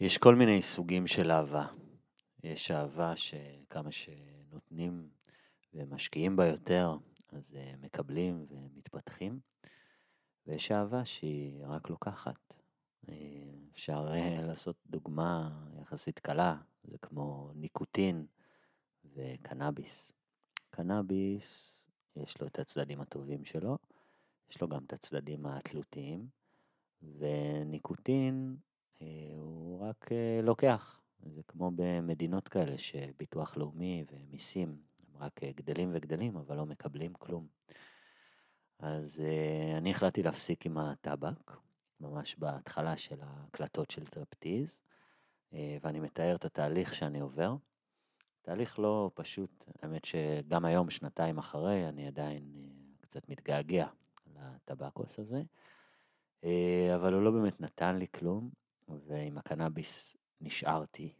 יש כל מיני סוגים של אהבה. יש אהבה שכמה שנותנים ומשקיעים בה יותר, אז אה, מקבלים ומתפתחים, ויש אהבה שהיא רק לוקחת. אה, אפשר אה, לעשות דוגמה יחסית קלה, זה כמו ניקוטין וקנאביס. קנאביס, יש לו את הצדדים הטובים שלו, יש לו גם את הצדדים התלותיים, וניקוטין הוא רק לוקח. זה כמו במדינות כאלה שביטוח לאומי ומיסים הם רק גדלים וגדלים, אבל לא מקבלים כלום. אז אני החלטתי להפסיק עם הטבק, ממש בהתחלה של ההקלטות של טרפטיז, ואני מתאר את התהליך שאני עובר. תהליך לא פשוט, האמת שגם היום, שנתיים אחרי, אני עדיין קצת מתגעגע לטבקוס הזה, אבל הוא לא באמת נתן לי כלום, ועם הקנאביס נשארתי.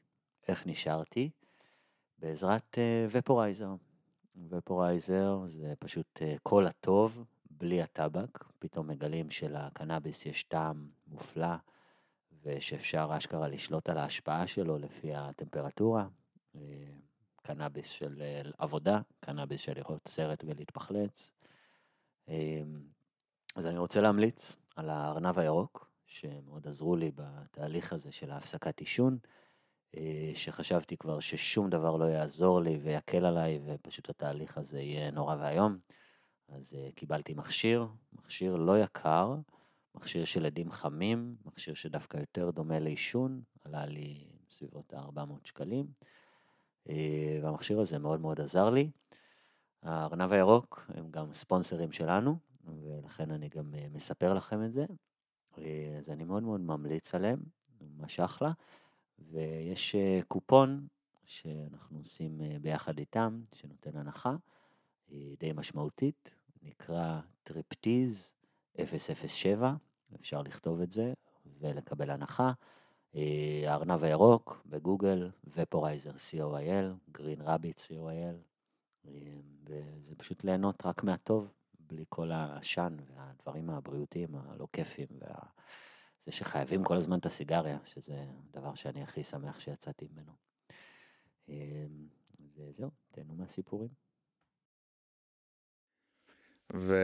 איך נשארתי? בעזרת ופורייזר. ופורייזר זה פשוט כל הטוב, בלי הטבק. פתאום מגלים שלקנאביס יש טעם מופלא, ושאפשר אשכרה לשלוט על ההשפעה שלו לפי הטמפרטורה. קנאביס של עבודה, קנאביס של לראות סרט ולהתפחלץ. אז אני רוצה להמליץ על הארנב הירוק, שמאוד עזרו לי בתהליך הזה של ההפסקת עישון, שחשבתי כבר ששום דבר לא יעזור לי ויקל עליי, ופשוט התהליך הזה יהיה נורא ואיום. אז קיבלתי מכשיר, מכשיר לא יקר, מכשיר של עדים חמים, מכשיר שדווקא יותר דומה לעישון, עלה לי בסביבות ה-400 שקלים, והמכשיר הזה מאוד מאוד עזר לי. הארנב הירוק הם גם ספונסרים שלנו, ולכן אני גם מספר לכם את זה. אז אני מאוד מאוד ממליץ עליהם, ממש אחלה. ויש קופון שאנחנו עושים ביחד איתם, שנותן הנחה די משמעותית, נקרא טריפטיז 007, אפשר לכתוב את זה ולקבל הנחה. הארנב הירוק בגוגל, ופורייזר co.il, green rabbit co.il, וזה פשוט ליהנות רק מהטוב, בלי כל העשן והדברים הבריאותיים הלא כיפים, וזה שחייבים כל הזמן את הסיגריה, שזה הדבר שאני הכי שמח שיצאתי ממנו. וזהו, תהנו מהסיפורים. ו...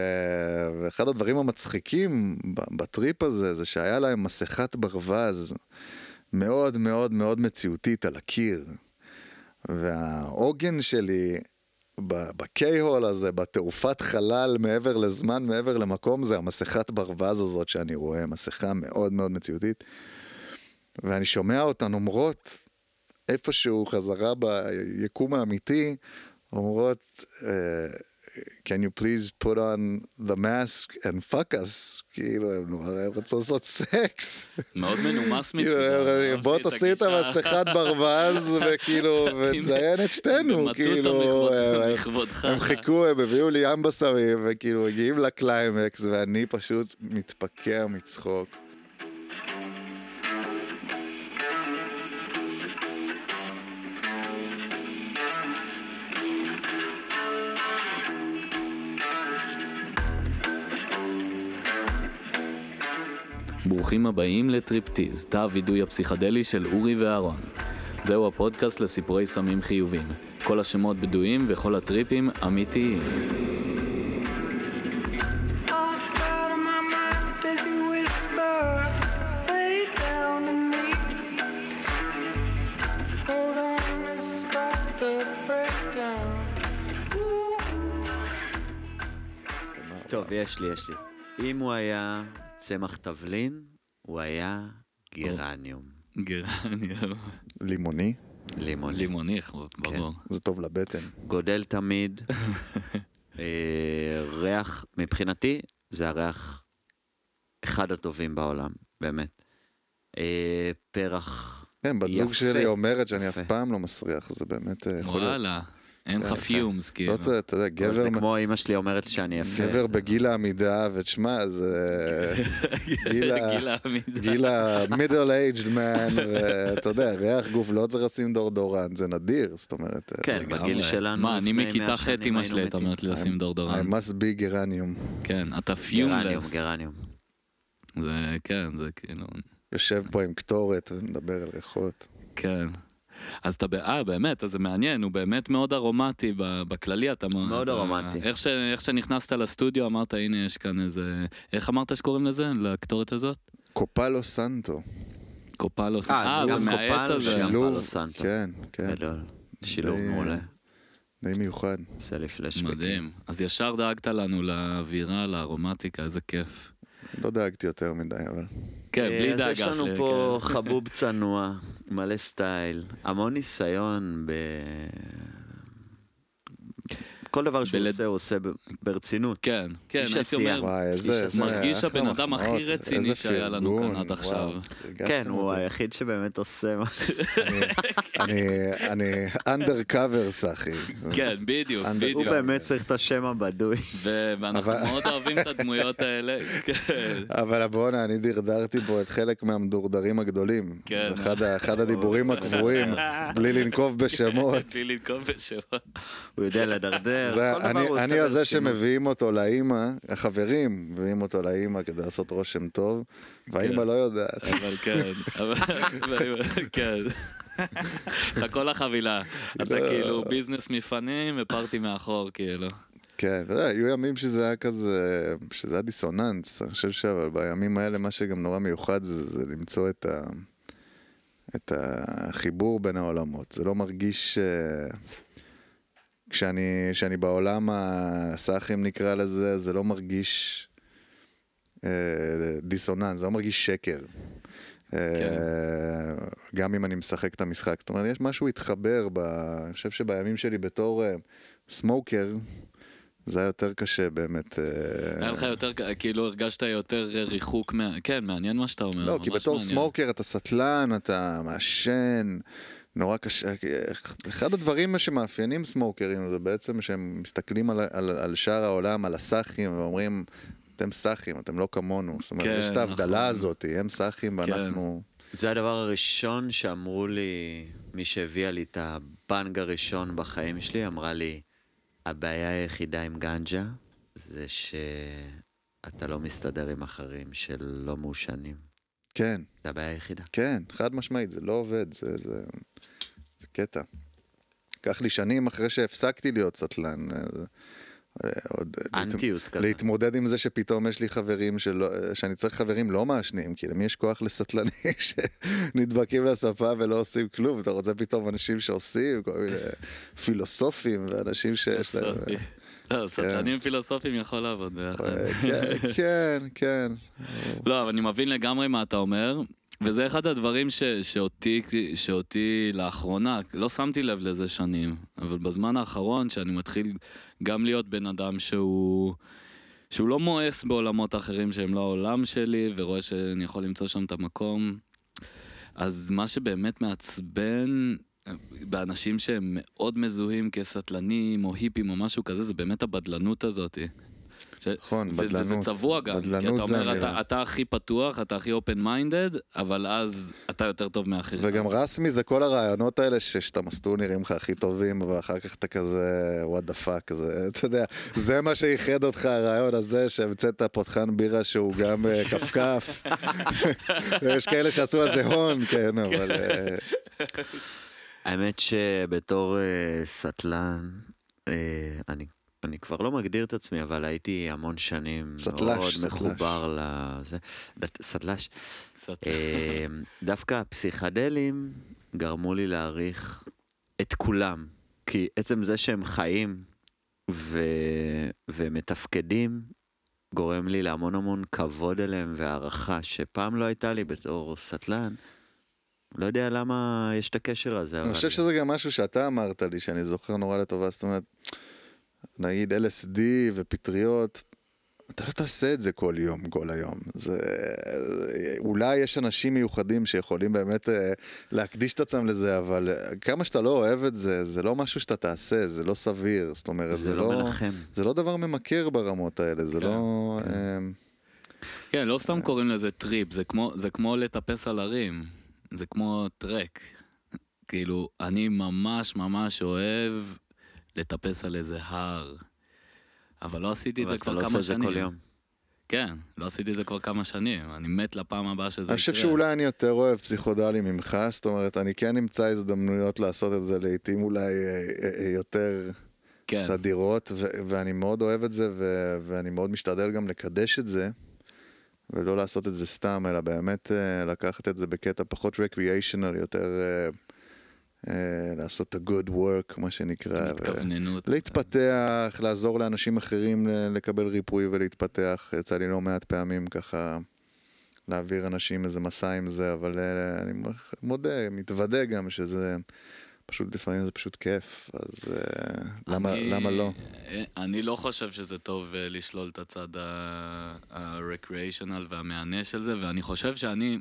ואחד הדברים המצחיקים בטריפ הזה, זה שהיה להם מסכת ברווז מאוד מאוד מאוד מציאותית על הקיר. והעוגן שלי בקיי-הול הזה, בתעופת חלל מעבר לזמן, מעבר למקום, זה המסכת ברווז הזאת שאני רואה, מסכה מאוד מאוד מציאותית. ואני שומע אותן אומרות, איפשהו חזרה ביקום האמיתי, אומרות, can you please put on the mask and fuck us, כאילו הם רוצים לעשות סקס. מאוד מנומס מצדם. בוא תעשי את המסכת ברווז וכאילו, ותזיין את שתינו, כאילו, הם חיכו, הם הביאו לי ים בשרים וכאילו מגיעים לקליימקס ואני פשוט מתפקע מצחוק. ברוכים הבאים לטריפטיז, תא הווידוי הפסיכדלי של אורי ואהרון. זהו הפודקאסט לסיפורי סמים חיובים. כל השמות בדויים וכל הטריפים אמיתיים. טוב, יש לי, יש לי. אם הוא היה צמח תבלין, הוא היה גרניום. גרניום. לימוני? לימוני. לימוני, ברור. זה טוב לבטן. גודל תמיד. ריח, מבחינתי, זה הריח אחד הטובים בעולם, באמת. פרח כן, בת זוג שלי אומרת שאני אף פעם לא מסריח, זה באמת יכול להיות. וואלה. אין לך פיומס, כאילו. לא צריך, אתה יודע, גבר... זה כמו אמא שלי אומרת שאני יפה. גבר בגיל העמידה, ותשמע, זה... גיל ה-middle aged man, ואתה יודע, ריח גוף לא צריך לשים דורדורן, זה נדיר, זאת אומרת... כן, בגיל שלנו... מה, אני מכיתה ח' אמא שלי הייתה אומרת לי לשים דורדורן. I must be גרניום. כן, אתה פיומלס. גרניום, גרניום. זה, כן, זה כאילו... יושב פה עם קטורת ומדבר על ריחות. כן. אז אתה, ב- אה באמת, אז זה מעניין, הוא באמת מאוד ארומטי ב- בכללי, אתה מאוד אתה- ארומטי. איך, ש, איך שנכנסת לסטודיו אמרת, הנה יש כאן איזה, איך אמרת שקוראים לזה, לקטורת הזאת? קופלו סנטו. קופלוס, אה, זה זה גם מהעץ קופל הזה. שם. שילוב, סנטו. כן, כן, גדול. שילוב די, מעולה. די מיוחד. עושה לי פלשבקים. מדהים. אז ישר דאגת לנו לאווירה, לארומטיקה, איזה כיף. לא דאגתי יותר מדי, אבל... כן, בלי דאגה. אז יש לנו פה כן. חבוב צנוע, מלא סטייל, המון ניסיון ב... כל דבר שהוא בלד- עושה, הוא עושה ברצינות. כן, כן, הייתי. אומר, וואי, איזה... איזה מרגיש הבן אדם מחמאות, הכי רציני שהיה לנו כאן עד עכשיו. כן, הוא. היחיד שבאמת עושה משהו. אני, אני undercover סאחי. כן, בדיוק, אנדר- הוא בדיוק. באמת צריך את השם הבדוי. ואנחנו מאוד אוהבים את הדמויות האלה. כן. אבל בואנה, אני דרדרתי פה את חלק מהמדורדרים הגדולים. כן. זה אחד הדיבורים הקבועים, בלי לנקוב בשמות. בלי לנקוב בשמות. הוא יודע לדרדר, זה, כל דבר אני, הוא עושה אני הזה. שמביאים אותו לאימא, החברים מביאים אותו לאימא כדי לעשות רושם טוב, והאימא כן. לא יודעת. אבל כן, אבל כן. אתה כל החבילה. אתה לא. כאילו ביזנס מפנים ופארטי מאחור, כאילו. כן, אתה יודע, היו ימים שזה היה כזה, שזה היה דיסוננס, אני חושב שאבל בימים האלה מה שגם נורא מיוחד זה, זה למצוא את, ה, את החיבור בין העולמות. זה לא מרגיש, אה, כשאני, כשאני בעולם הסאחים נקרא לזה, זה לא מרגיש אה, דיסוננס, זה לא מרגיש שקר. אה, גם אם אני משחק את המשחק, זאת אומרת, יש משהו התחבר, ב... אני חושב שבימים שלי בתור אה, סמוקר, זה היה יותר קשה באמת. אה, היה לך יותר, כאילו הרגשת יותר ריחוק מה... כן, מעניין מה שאתה אומר. לא, כי בתור מעניין. סמוקר אתה סטלן, אתה מעשן, נורא קשה. אחד הדברים שמאפיינים סמוקרים זה בעצם שהם מסתכלים על, על, על שאר העולם, על הסאחים, ואומרים, אתם סאחים, אתם לא כמונו. זאת אומרת, כן, יש את ההבדלה נכון. הזאת, הם סאחים כן. ואנחנו... זה הדבר הראשון שאמרו לי, מי שהביאה לי את הבנג הראשון בחיים שלי, אמרה לי, הבעיה היחידה עם גנג'ה זה שאתה לא מסתדר עם אחרים שלא מעושנים. כן, זה הבעיה היחידה. כן, חד משמעית, זה לא עובד, זה, זה, זה קטע. לקח לי שנים אחרי שהפסקתי להיות סטלן. אה, אה, עוד... להת- אנטיות כזה. להתמודד עם זה שפתאום יש לי חברים שלא, שאני צריך חברים לא מעשנים, כי למי יש כוח לסטלנים שנדבקים לספה ולא עושים כלום, אתה רוצה פתאום אנשים שעושים, כל מיני פילוסופים ואנשים שיש להם... לא, סטלנים פילוסופיים יכול לעבוד ביחד. אה, כן, כן, כן. לא, אבל אני מבין לגמרי מה אתה אומר, וזה אחד הדברים ש, שאותי, שאותי לאחרונה, לא שמתי לב לזה שנים, אבל בזמן האחרון שאני מתחיל גם להיות בן אדם שהוא, שהוא לא מואס בעולמות אחרים שהם לא העולם שלי, ורואה שאני יכול למצוא שם את המקום, אז מה שבאמת מעצבן באנשים שהם מאוד מזוהים כסטלנים או היפים או משהו כזה, זה באמת הבדלנות הזאת. ש- נכון, וזה בדלנות. צבוע גם, כי בדלנות אתה זה אומר, המילה. אתה, אתה הכי פתוח, אתה הכי open minded, אבל אז אתה יותר טוב מאחרים. וגם אז- רסמי זה כל הרעיונות האלה ששאתה מסטול נראים לך הכי טובים, ואחר כך אתה כזה what the fuck, אתה יודע, זה מה שאיחד אותך הרעיון הזה שהמצאת פותחן בירה שהוא גם אה, כפכף. יש כאלה שעשו על זה הון, כן, אבל... האמת שבתור אה, סטלן, אה, אני, אני כבר לא מגדיר את עצמי, אבל הייתי המון שנים סטל"ש, מאוד סטל"ש. מחובר לזה, סטל"ש. קצת- אה, דווקא הפסיכדלים גרמו לי להעריך את כולם, כי עצם זה שהם חיים ו... ומתפקדים, גורם לי להמון המון כבוד אליהם והערכה, שפעם לא הייתה לי בתור סטלן. לא יודע למה יש את הקשר הזה. אני חושב שזה גם משהו שאתה אמרת לי, שאני זוכר נורא לטובה, זאת אומרת, נגיד LSD ופטריות, אתה לא תעשה את זה כל יום, כל היום. זה... אולי יש אנשים מיוחדים שיכולים באמת אה, להקדיש את עצמם לזה, אבל אה, כמה שאתה לא אוהב את זה, זה לא משהו שאתה תעשה, זה לא סביר. זאת אומרת, זה לא מנחם. זה לא דבר ממכר ברמות האלה, זה כן, לא... כן. אה, כן, לא סתם קוראים לזה טריפ, זה כמו, זה כמו לטפס על הרים, זה כמו טרק. כאילו, אני ממש ממש אוהב לטפס על איזה הר, אבל לא עשיתי את אבל זה אתה כבר לא כמה עושה את זה שנים. כל יום. כן, לא עשיתי את זה כבר כמה שנים, אני מת לפעם הבאה שזה יקרה. אני חושב שאולי אני יותר אוהב פסיכודלי ממך, זאת אומרת, אני כן אמצא הזדמנויות לעשות את זה לעיתים אולי אה, אה, אה, יותר כן, תדירות, ואני מאוד אוהב את זה, ואני מאוד משתדל גם לקדש את זה, ולא לעשות את זה סתם, אלא באמת אה, לקחת את זה בקטע פחות recreational, יותר אה, אה, לעשות את ה-good work, מה שנקרא. התכווננות. להתפתח, לעזור לאנשים אחרים לקבל ריפוי ולהתפתח. יצא לי לא מעט פעמים ככה להעביר אנשים איזה מסע עם זה, אבל אני מודה, מתוודה גם שזה פשוט, לפעמים זה פשוט כיף, אז אה, למה, אני- למה לא? אה, אני לא חושב שזה טוב אה, לשלול את הצד ה-recreational והמהנה של זה, ואני חושב שאני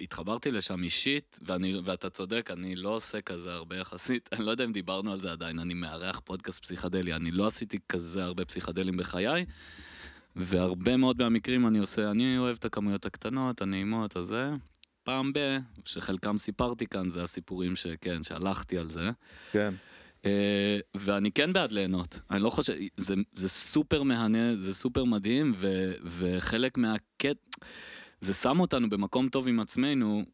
התחברתי לשם אישית, ואני, ואתה צודק, אני לא עושה כזה הרבה יחסית, אני לא יודע אם דיברנו על זה עדיין, אני מארח פודקאסט פסיכדלי, אני לא עשיתי כזה הרבה פסיכדלים בחיי, והרבה מאוד מהמקרים אני עושה, אני אוהב את הכמויות הקטנות, הנעימות, הזה. פעם ב, שחלקם סיפרתי כאן, זה הסיפורים שכן, שהלכתי על זה. כן, אה, ואני כן בעד ליהנות, אני לא חושב, זה, זה סופר מהנה, זה סופר מדהים, ו, וחלק מהקט... זה שם אותנו במקום טוב עם עצמנו,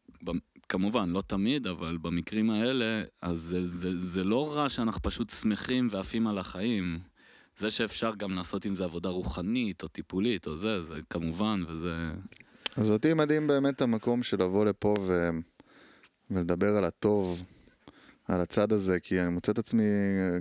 כמובן, לא תמיד, אבל במקרים האלה, אז זה, זה, זה לא רע שאנחנו פשוט שמחים ועפים על החיים. זה שאפשר גם לעשות עם זה עבודה רוחנית או טיפולית או זה, זה כמובן, וזה... אז אותי מדהים באמת המקום של לבוא לפה ו... ולדבר על הטוב, על הצד הזה, כי אני מוצא את עצמי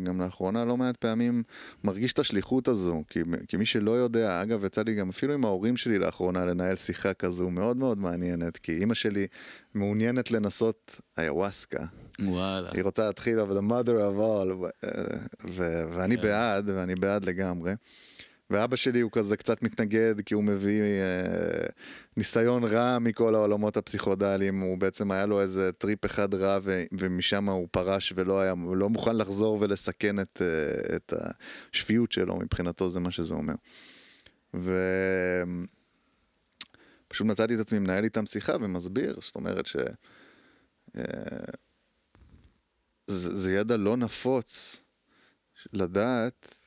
גם לאחרונה לא מעט פעמים מרגיש את השליחות הזו, כי, כי מי שלא יודע, אגב, יצא לי גם אפילו עם ההורים שלי לאחרונה לנהל שיחה כזו מאוד מאוד מעניינת, כי אימא שלי מעוניינת לנסות איוואסקה. וואלה. היא רוצה להתחיל, אבל the mother of all, ו- ואני כן. בעד, ואני בעד לגמרי. ואבא שלי הוא כזה קצת מתנגד, כי הוא מביא אה, ניסיון רע מכל העולמות הפסיכודליים, הוא בעצם היה לו איזה טריפ אחד רע, ו- ומשם הוא פרש ולא היה, לא מוכן לחזור ולסכן את, אה, את השפיות שלו, מבחינתו זה מה שזה אומר. ופשוט מצאתי את עצמי מנהל איתם שיחה ומסביר, זאת אומרת ש... אה, זה, זה ידע לא נפוץ לדעת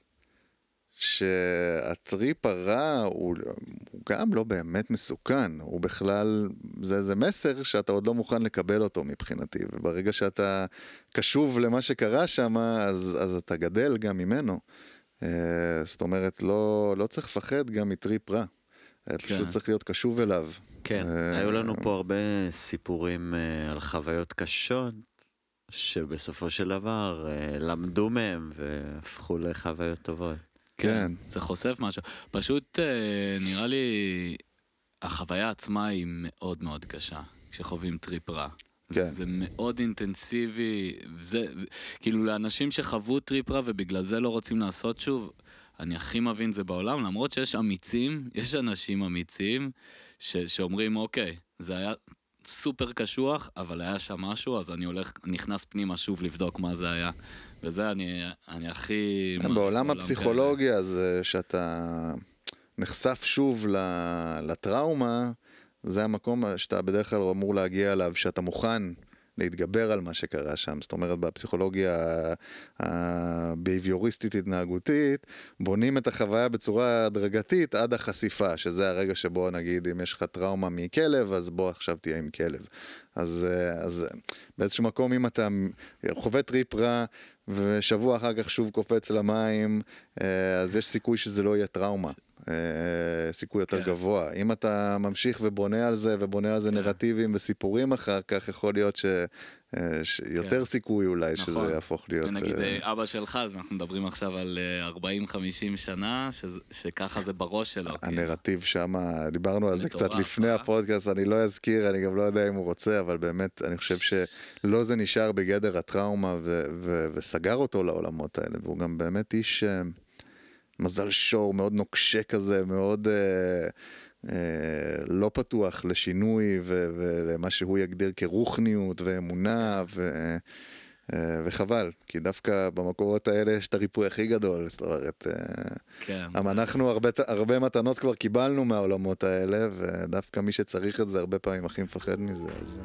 שהטריפ הרע הוא, הוא גם לא באמת מסוכן, הוא בכלל, זה איזה מסר שאתה עוד לא מוכן לקבל אותו מבחינתי, וברגע שאתה קשוב למה שקרה שם, אז, אז אתה גדל גם ממנו. אה, זאת אומרת, לא, לא צריך לפחד גם מטריפ רע, אה, פשוט כן. צריך להיות קשוב אליו. כן, אה, היו לנו פה הרבה סיפורים אה, על חוויות קשות, שבסופו של דבר למדו מהם והפכו לחוויות טובות. כן. זה חושף משהו. פשוט אה, נראה לי, החוויה עצמה היא מאוד מאוד קשה, כשחווים טריפ רע. זה, כן. זה מאוד אינטנסיבי, זה, כאילו לאנשים שחוו טריפ רע ובגלל זה לא רוצים לעשות שוב, אני הכי מבין זה בעולם, למרות שיש אמיצים, יש אנשים אמיצים ש, שאומרים, אוקיי, זה היה סופר קשוח, אבל היה שם משהו, אז אני הולך, נכנס פנימה שוב לבדוק מה זה היה. וזה אני, אני הכי... כן, בעולם. הפסיכולוגיה זה שאתה נחשף שוב לטראומה, זה המקום שאתה בדרך כלל אמור להגיע אליו, שאתה מוכן להתגבר על מה שקרה שם. זאת אומרת, בפסיכולוגיה הבייביוריסטית התנהגותית, בונים את החוויה בצורה הדרגתית עד החשיפה, שזה הרגע שבו נגיד אם יש לך טראומה מכלב, אז בוא עכשיו תהיה עם כלב. אז, אז באיזשהו מקום אם אתה חווה טריפ רע ושבוע אחר כך שוב קופץ למים, אה, אז יש סיכוי שזה לא יהיה טראומה. אה, סיכוי יותר כן. גבוה. אם אתה ממשיך ובונה על זה ובונה על זה כן. נרטיבים וסיפורים אחר כך, יכול להיות ש... אה, שיותר כן. סיכוי אולי נכון. שזה יהפוך להיות... ונגיד אה, אה, אבא שלך, אז אנחנו מדברים עכשיו על אה, 40-50 שנה, שזה- שככה זה בראש שלו. כאילו. הנרטיב שם, דיברנו על זה קצת לפני? הפודקאסט, אני לא אזכיר, אני גם לא יודע אם הוא רוצה, אבל באמת, אני חושב שלא זה נשאר בגדר הטראומה ו- ו- וסגר אותו לעולמות האלה, והוא גם באמת איש מזל שור, מאוד נוקשה כזה, מאוד אה, לא פתוח לשינוי ו- ולמה שהוא יגדיר כרוחניות ואמונה, ו- אה, וחבל, כי דווקא במקורות האלה יש את הריפוי הכי גדול, זאת אומרת... אה, כן. אבל אנחנו הרבה, הרבה מתנות כבר קיבלנו מהעולמות האלה, ודווקא מי שצריך את זה הרבה פעמים הכי מפחד מזה, אז...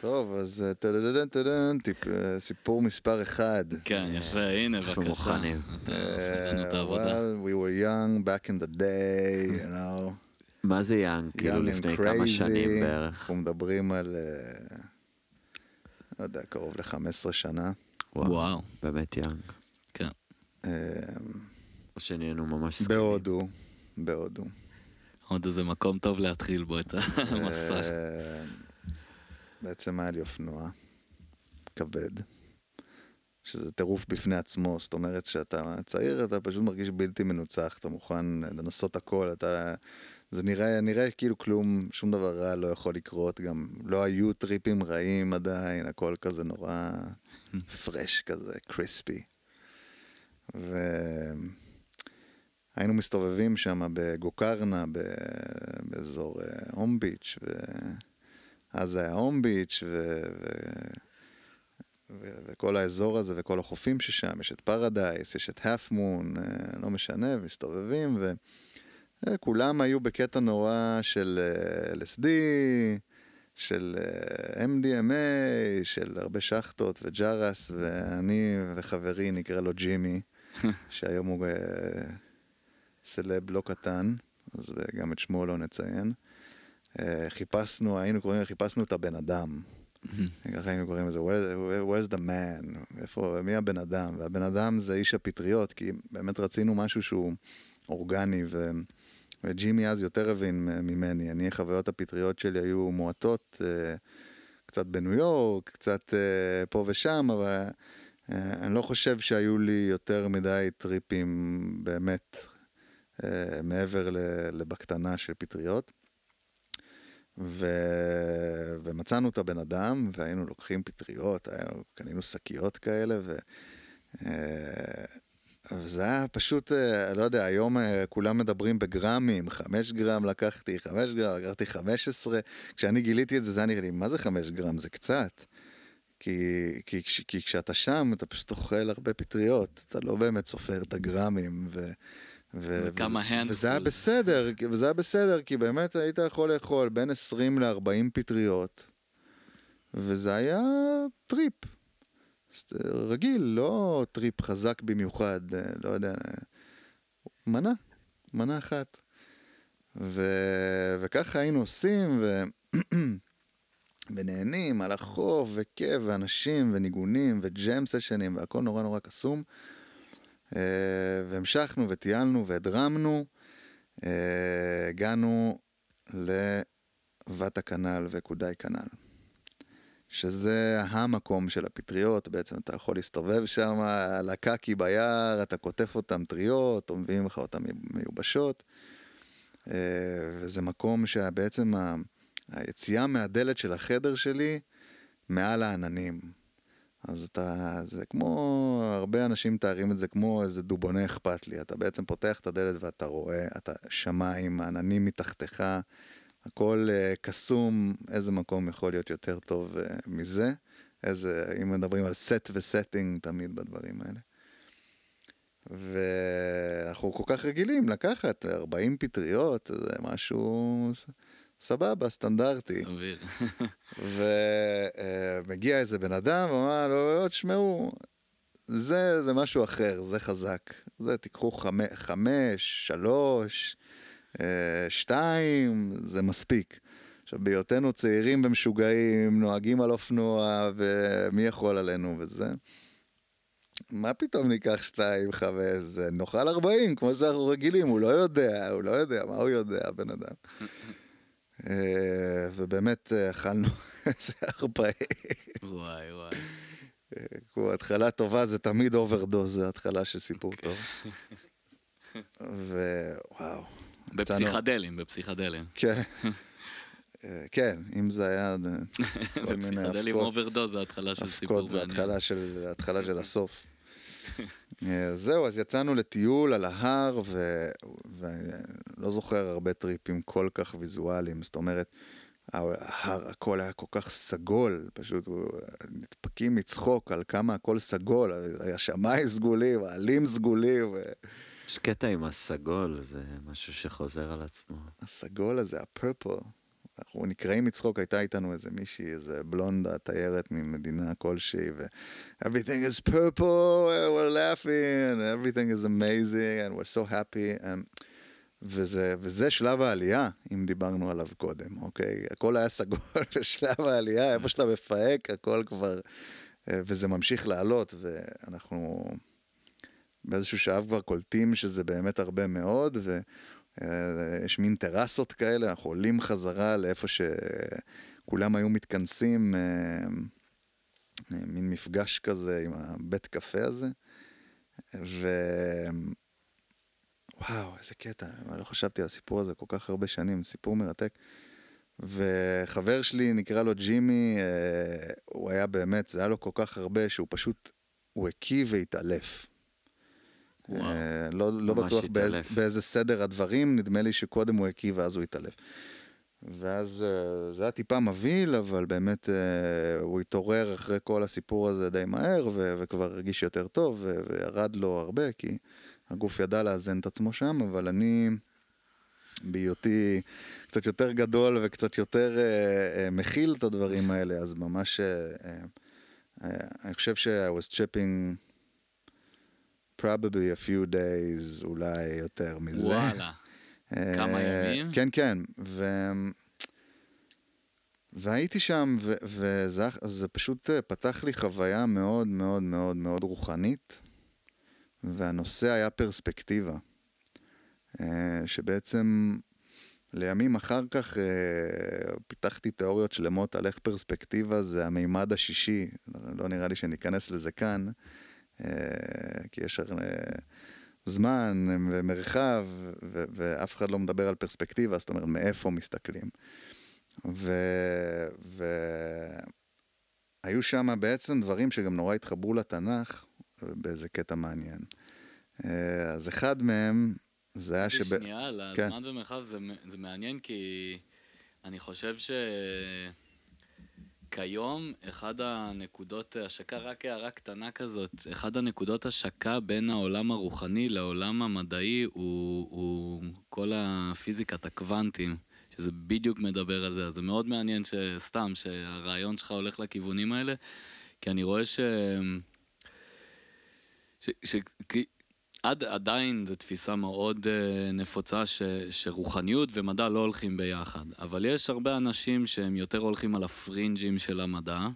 טוב, אז אה, טדדדן טדדן, טיפ- אה, סיפור מספר אחד. כן, יפה, הנה, אנחנו בבקשה. מוכנים. Uh, העבודה. well, we were young back in the day, you know, מה זה יאנג? כאילו לפני כמה שנים. בערך. אנחנו מדברים על, אה, לא יודע, קרוב ל-15 שנה. וואו, באמת יאנג. כן. אה, או שנהיינו ממש זקנים. בהודו, בהודו. עוד איזה מקום טוב להתחיל בו את המסע. אה, בעצם היה לי אופנוע כבד, שזה טירוף בפני עצמו, זאת אומרת שאתה צעיר, אתה פשוט מרגיש בלתי מנוצח, אתה מוכן לנסות הכל, אתה... זה נראה, נראה כאילו כלום, שום דבר רע לא יכול לקרות, גם לא היו טריפים רעים עדיין, הכל כזה נורא פרש כזה, קריספי. והיינו מסתובבים שם בגוקרנה. באזור אה, הום ביץ', ואז זה היה הום ביץ', ו... ו... ו... וכל האזור הזה וכל החופים ששם, יש את פרדייס, יש את האף מון, לא משנה, מסתובבים, וכולם היו בקטע נורא של אה, LSD, של אה, MDMA, של הרבה שחטות וג'רס, ואני וחברי נקרא לו ג'ימי, שהיום הוא אה, סלב לא קטן, אז גם את שמו לא נציין. אה, חיפשנו, היינו קוראים, חיפשנו את הבן אדם. ככה היינו קוראים לזה, Where, where, where's the man? איפה, מי הבן אדם? והבן אדם זה איש הפטריות, כי באמת רצינו משהו שהוא אורגני, ו, וג'ימי אז יותר הבין ממני. אני, חוויות הפטריות שלי היו מועטות, אה, קצת בניו יורק, קצת אה, פה ושם, אבל אני לא חושב שהיו לי יותר מדי טריפים באמת מעבר לבקטנה של פטריות. ו... ומצאנו את הבן אדם, והיינו לוקחים פטריות, היינו, קנינו שקיות כאלה, ו... אה, וזה היה פשוט, אה, לא יודע, היום אה, כולם מדברים בגרמים, חמש גרם לקחתי, חמש גרם, לקחתי חמש עשרה. כשאני גיליתי את זה, זה היה נראה לי, מה זה חמש גרם? זה קצת. כי, כי, כי כשאתה שם, אתה פשוט אוכל הרבה פטריות, אתה לא באמת סופר את הגרמים, ו... ו- וכמה וזה- וזה היה. בסדר, וזה היה בסדר, כי באמת היית יכול לאכול בין 20 ל-40 פטריות, וזה היה טריפ. אה, רגיל, לא טריפ חזק במיוחד, אה, לא יודע, מנה, מנה אחת. ו... וככה היינו עושים, ו... ונהנים על החוף, וכיף, ואנשים, וניגונים, וג'ם סשנים, והכל נורא נורא קסום. אה, והמשכנו וטיילנו והדרמנו. אה, הגענו לבת הכנל וקודאי כנל. שזה המקום של הפטריות, בעצם אתה יכול להסתובב שם על הקקי ביער, אתה קוטף אותם טריות, או מביאים לך אותם מיובשות. אה, וזה מקום שבעצם היציאה מהדלת של החדר שלי מעל העננים. אז אתה, זה כמו, הרבה אנשים מתארים את זה כמו איזה דובונה אכפת לי. אתה בעצם פותח את הדלת ואתה רואה, אתה שמיים, עננים מתחתיך, הכל uh, קסום, איזה מקום יכול להיות יותר טוב uh, מזה? איזה, אם מדברים על סט וסטינג תמיד בדברים האלה. ואנחנו כל כך רגילים לקחת 40 פטריות, זה משהו סבבה, סטנדרטי. ומגיע איזה בן אדם ואומר לו, לא, תשמעו, זה, זה משהו אחר, זה חזק. זה תיקחו חמש, חמש שלוש, אה, שתיים, זה מספיק. עכשיו, בהיותנו צעירים ומשוגעים, נוהגים על אופנוע, ומי יכול עלינו וזה. מה פתאום ניקח שתיים, חמש, זה נאכל ארבעים, כמו שאנחנו רגילים, הוא לא יודע, הוא לא יודע, מה הוא יודע, הבן אדם. אה, ובאמת אה, אכלנו איזה ארבעים. וואי וואי. כמו התחלה טובה זה תמיד אוברדוז, זה התחלה של סיפור טוב. ווואו. בפסיכדלים, בפסיכדלים. כן. אה, כן, אם זה היה אה, כל מיני בפסיכדלים אבקות. אוברדוז זה התחלה של סיפור אבקות זה התחלה של הסוף. אה, זהו, אז יצאנו לטיול על ההר, ו- ואני לא זוכר הרבה טריפים כל כך ויזואליים, זאת אומרת, ההר, הכל היה כל כך סגול, פשוט נדפקים מצחוק על כמה הכל סגול, השמיים סגולים, העלים סגולים, יש קטע עם הסגול, זה משהו שחוזר על עצמו. והסגול הזה, ה purple, אנחנו נקראים מצחוק, הייתה איתנו איזה מישהי, איזה בלונדה, תיירת ממדינה כלשהי, ו- everything is purple, we're laughing, and everything is amazing, and we're so happy. And... וזה, וזה שלב העלייה, אם דיברנו עליו קודם, אוקיי? הכל היה סגול בשלב העלייה, איפה שאתה מפהק, הכל כבר... אה, וזה ממשיך לעלות, ואנחנו באיזשהו שלב כבר קולטים שזה באמת הרבה מאוד, ויש מין טרסות כאלה, אנחנו עולים חזרה לאיפה שכולם היו מתכנסים, אה, אה, מין מפגש כזה עם הבית קפה הזה. ו... וואו, איזה קטע, אני לא חשבתי על הסיפור הזה כל כך הרבה שנים, סיפור מרתק. וחבר שלי, נקרא לו ג'ימי, אה, הוא היה באמת, זה היה לו כל כך הרבה שהוא פשוט, הוא הקיא והתעלף. וואו, אה, לא, לא בטוח התעלף. באיזה סדר הדברים, נדמה לי שקודם הוא הקיא ואז הוא התעלף. ואז אה, זה היה טיפה מבהיל, אבל באמת אה, הוא התעורר אחרי כל הסיפור הזה די מהר, ו- וכבר הרגיש יותר טוב, ו- וירד לו הרבה, כי הגוף ידע לאזן את עצמו שם, אבל אני, בהיותי קצת יותר גדול וקצת יותר אה, מכיל את הדברים האלה, אז ממש, אה, אה, אני חושב ש- I was chipping probably a few days, אולי יותר מזה. וואלה. כמה אה, ימים? כן, כן. ו... והייתי שם, ו- וזה זה פשוט אה, פתח לי חוויה מאוד מאוד מאוד מאוד רוחנית, והנושא היה פרספקטיבה. אה, שבעצם לימים אחר כך פיתחתי תיאוריות שלמות על איך פרספקטיבה זה המימד השישי, לא נראה לי שניכנס לזה כאן, כי יש... אה, זמן ומרחב, ו- ואף אחד לא מדבר על פרספקטיבה, זאת אומרת, מאיפה מסתכלים. ו- והיו שם בעצם דברים שגם נורא התחברו לתנ"ך, באיזה קטע מעניין. אה, אז אחד מהם, זה היה שב... שנייה, על כן. הזמן ומרחב זה, זה מעניין כי אני חושב שכיום אחד הנקודות השקה, רק הערה קטנה כזאת, אחד הנקודות השקה בין העולם הרוחני לעולם המדעי הוא, הוא כל הפיזיקת הקוונטים. שזה בדיוק מדבר על זה, אז זה מאוד מעניין שסתם, שהרעיון שלך הולך לכיוונים האלה, כי אני רואה ש... ש... ש... עד עדיין זו תפיסה מאוד uh, נפוצה ש, שרוחניות ומדע לא הולכים ביחד. אבל יש הרבה אנשים שהם יותר הולכים על הפרינג'ים של המדע,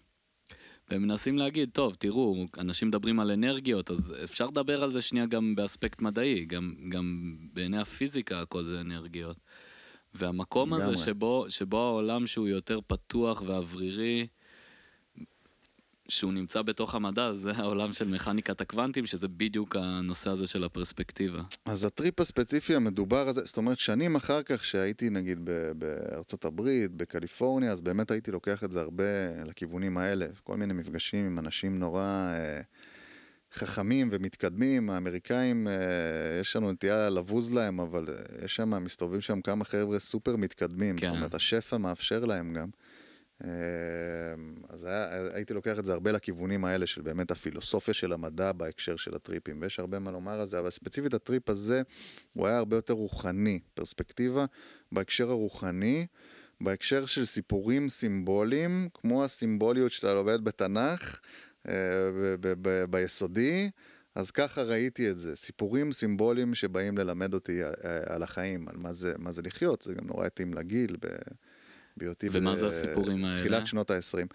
והם מנסים להגיד, טוב, תראו, אנשים מדברים על אנרגיות, אז אפשר לדבר על זה שנייה גם באספקט מדעי, גם, גם בעיני הפיזיקה הכל זה אנרגיות. והמקום הזה. שבו, שבו העולם שהוא יותר פתוח ואוורירי, שהוא נמצא בתוך המדע, זה העולם של מכניקת הקוונטים, שזה בדיוק הנושא הזה של הפרספקטיבה. אז הטריפ הספציפי המדובר הזה, זאת אומרת, שנים אחר כך שהייתי נגיד בארצות הברית, בקליפורניה, אז באמת הייתי לוקח את זה הרבה לכיוונים האלה. כל מיני מפגשים עם אנשים נורא אה, חכמים ומתקדמים. האמריקאים, אה, יש לנו נטייה לבוז להם, אבל אה, יש שם, מסתובבים שם כמה חבר'ה סופר מתקדמים. כן. זאת אומרת, השפע מאפשר להם גם. אה, אז היה, הייתי לוקח את זה הרבה לכיוונים האלה של באמת הפילוסופיה של המדע בהקשר של הטריפים, ויש הרבה מה לומר על זה, אבל ספציפית הטריפ הזה, הוא היה הרבה יותר רוחני, פרספקטיבה בהקשר הרוחני, בהקשר של סיפורים סימבוליים, כמו הסימבוליות שאתה לומד בתנ"ך, אה, ב- ב- ב- ביסודי, אז ככה ראיתי את זה, סיפורים סימבוליים שבאים ללמד אותי אה, על החיים, על מה זה, מה זה לחיות, זה גם נורא התאים לגיל. ב... בהיותי ומה ב- זה הסיפורים האלה? תחילת שנות ה-20.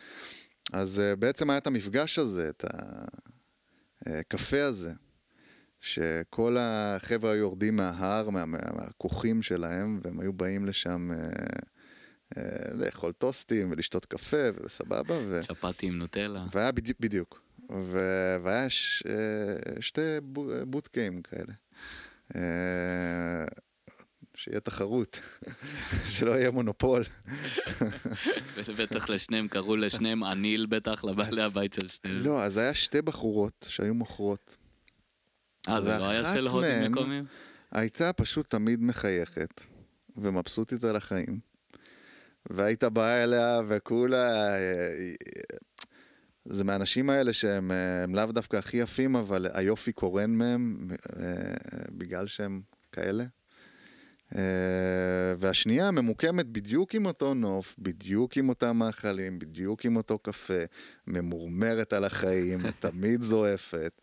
אז uh, בעצם היה את המפגש הזה, את הקפה הזה, שכל החבר'ה היו יורדים מההר, מה- מה- מהכוכים שלהם, והם היו באים לשם uh, לאכול טוסטים ולשתות קפה וסבבה, ו... צ'פטי עם נוטלה. והיה בדיוק, בדיוק. ו... והיה ש... אה, שתי בו- בוטקאים כאלה. אה, שיהיה תחרות, שלא יהיה מונופול. בטח לשניהם קראו לשניהם אניל בטח, לבעלי הבית של שניהם. לא, אז היה שתי בחורות שהיו מוכרות. אה, זה לא היה של הודים מקומיים? הייתה פשוט תמיד מחייכת, ומבסוטית על החיים. והיית בא אליה וכולה... אה, זה מהאנשים האלה שהם אה, לאו דווקא הכי יפים, אבל היופי קורן מהם אה, בגלל שהם כאלה. אה, והשנייה ממוקמת בדיוק עם אותו נוף, בדיוק עם אותם מאכלים, בדיוק עם אותו קפה, ממורמרת על החיים, תמיד זועפת.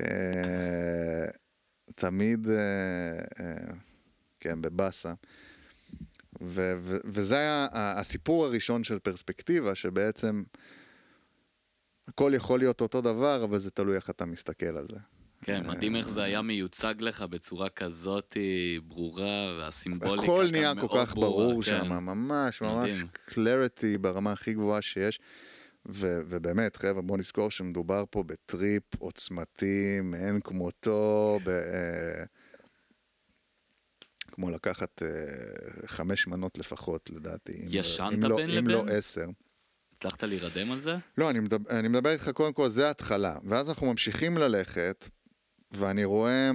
אה, תמיד, אה, כן, בבאסה. ו- ו- וזה היה הסיפור הראשון של פרספקטיבה, שבעצם הכל יכול להיות אותו דבר, אבל זה תלוי איך אתה מסתכל על זה. כן, מדהים איך זה היה מיוצג לך בצורה כזאת ברורה, והסימבוליקה הכל נהיה כל כך ברור כן. שם, ממש ממש. קלריטי ברמה הכי גבוהה שיש. ו- ובאמת, חבר'ה, בוא נזכור שמדובר פה בטריפ עוצמתי מאין כמותו, ב- אה, כמו לקחת אה, חמש מנות לפחות, לדעתי. אם לא- ישנת אם לא- בין אם לא לבין? עשר. הצלחת להירדם על זה? לא, אני מדבר, אני מדבר איתך קודם כל, זה ההתחלה. ואז אנחנו ממשיכים ללכת, ואני רואה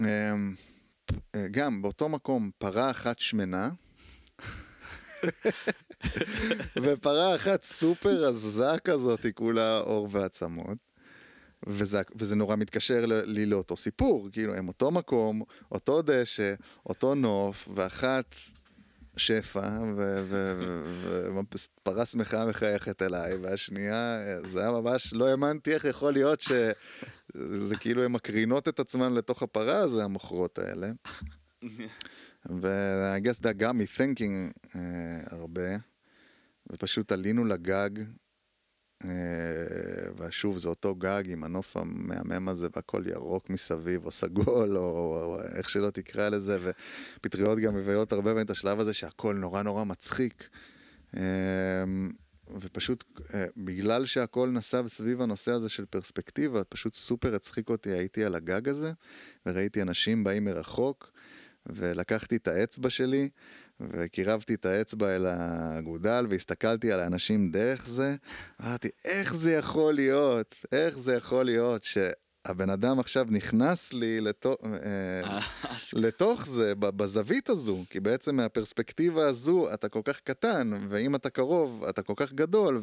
אמ, אה, גם באותו מקום פרה אחת שמנה, ופרה אחת סופר רזה כזאת, היא כולה עור ועצמות. וזה, וזה נורא מתקשר לי לאותו סיפור, כאילו הם אותו מקום, אותו דשא, אותו נוף, ואחת שפע, ופרה שמחה מחייכת אליי, והשנייה, זה היה ממש, לא האמנתי איך יכול להיות שזה כאילו הן מקרינות את עצמן לתוך הפרה הזה, המוכרות האלה. ו- I guess that got me thinking uh, הרבה, ופשוט עלינו לגג, ושוב, זה אותו גג עם הנוף המהמם הזה, והכל ירוק מסביב, או סגול, או, או איך שלא תקרא לזה, ופטריות גם מביאות הרבה פעמים את השלב הזה שהכל נורא נורא מצחיק. Uh, ופשוט uh, בגלל שהכל נסב סביב הנושא הזה של פרספקטיבה, פשוט סופר הצחיק אותי, הייתי על הגג הזה, וראיתי אנשים באים מרחוק, ולקחתי את האצבע שלי, וקירבתי את האצבע אל האגודל, והסתכלתי על האנשים דרך זה, אמרתי, איך זה יכול להיות? איך זה יכול להיות שהבן אדם עכשיו נכנס לי לתוך... אה, לתוך זה, בזווית הזו, כי בעצם מהפרספקטיבה הזו אתה כל כך קטן, ואם אתה קרוב, אתה כל כך גדול,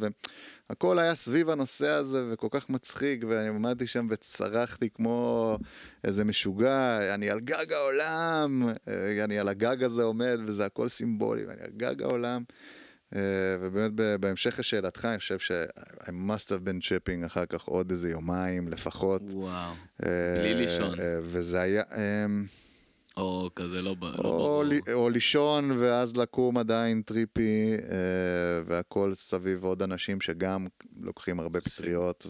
והכל היה סביב הנושא הזה וכל כך מצחיק, ואני עמדתי שם וצרחתי כמו איזה משוגע, אני על גג העולם, אה, אני על הגג הזה עומד, וזה הכל סימבולי, ואני על גג העולם. אה, ובאמת בהמשך לשאלתך, אני חושב ש- I must have been tripping אחר כך עוד איזה יומיים לפחות. וואו. אה, בלי לישון. אה, וזה היה... אמ, או כזה לא לא או, ברור. או לישון ואז לקום עדיין טריפי אה, והכל סביב עוד אנשים שגם לוקחים הרבה פטריות.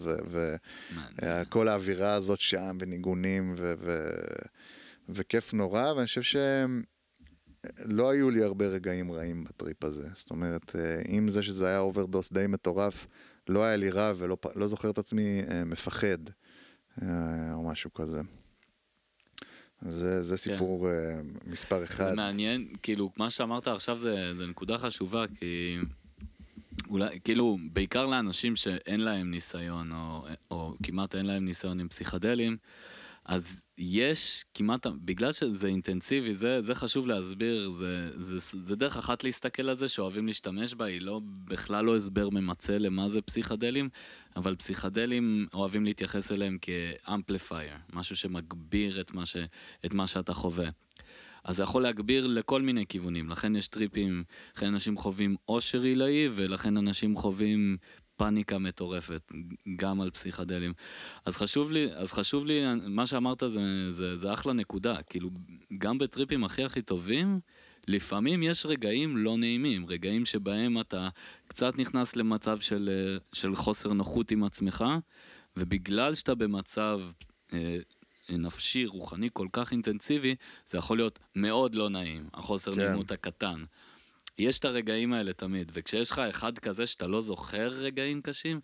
וכל האווירה הזאת שם וניגונים ו- ו- וכיף נורא ואני חושב שלא היו לי הרבה רגעים רעים בטריפ הזה זאת אומרת אה, עם זה שזה היה אוברדוס די מטורף לא היה לי רע ולא לא זוכר את עצמי אה, מפחד אה, או משהו כזה. זה, זה סיפור אה, מספר אחד. כן. זה מעניין, כאילו, מה שאמרת עכשיו זה, זה נקודה חשובה, כי אולי, כאילו, בעיקר לאנשים שאין להם ניסיון, או, או כמעט אין להם ניסיון עם פסיכדלים, אז יש כמעט, בגלל שזה אינטנסיבי, זה, זה חשוב להסביר, זה, זה, זה דרך אחת להסתכל על זה שאוהבים להשתמש בה, היא לא, בכלל לא הסבר ממצה למה זה פסיכדלים, אבל פסיכדלים אוהבים להתייחס אליהם כאמפליפייר, משהו שמגביר את מה, ש, את מה שאתה חווה. אז זה יכול להגביר לכל מיני כיוונים, לכן יש טריפים, לכן אנשים חווים עושר עילאי, ולכן אנשים חווים פאניקה מטורפת, גם על פסיכדלים. אז חשוב לי, אז חשוב לי, מה שאמרת זה, זה, זה אחלה נקודה, כאילו, גם בטריפים הכי הכי טובים, לפעמים יש רגעים לא נעימים, רגעים שבהם אתה קצת נכנס למצב של, של חוסר נוחות עם עצמך, ובגלל שאתה במצב אה, נפשי, רוחני כל כך אינטנסיבי, זה יכול להיות מאוד לא נעים, החוסר. כן. נעימות הקטן. יש את הרגעים האלה תמיד, וכשיש לך אחד כזה שאתה לא זוכר רגעים קשים,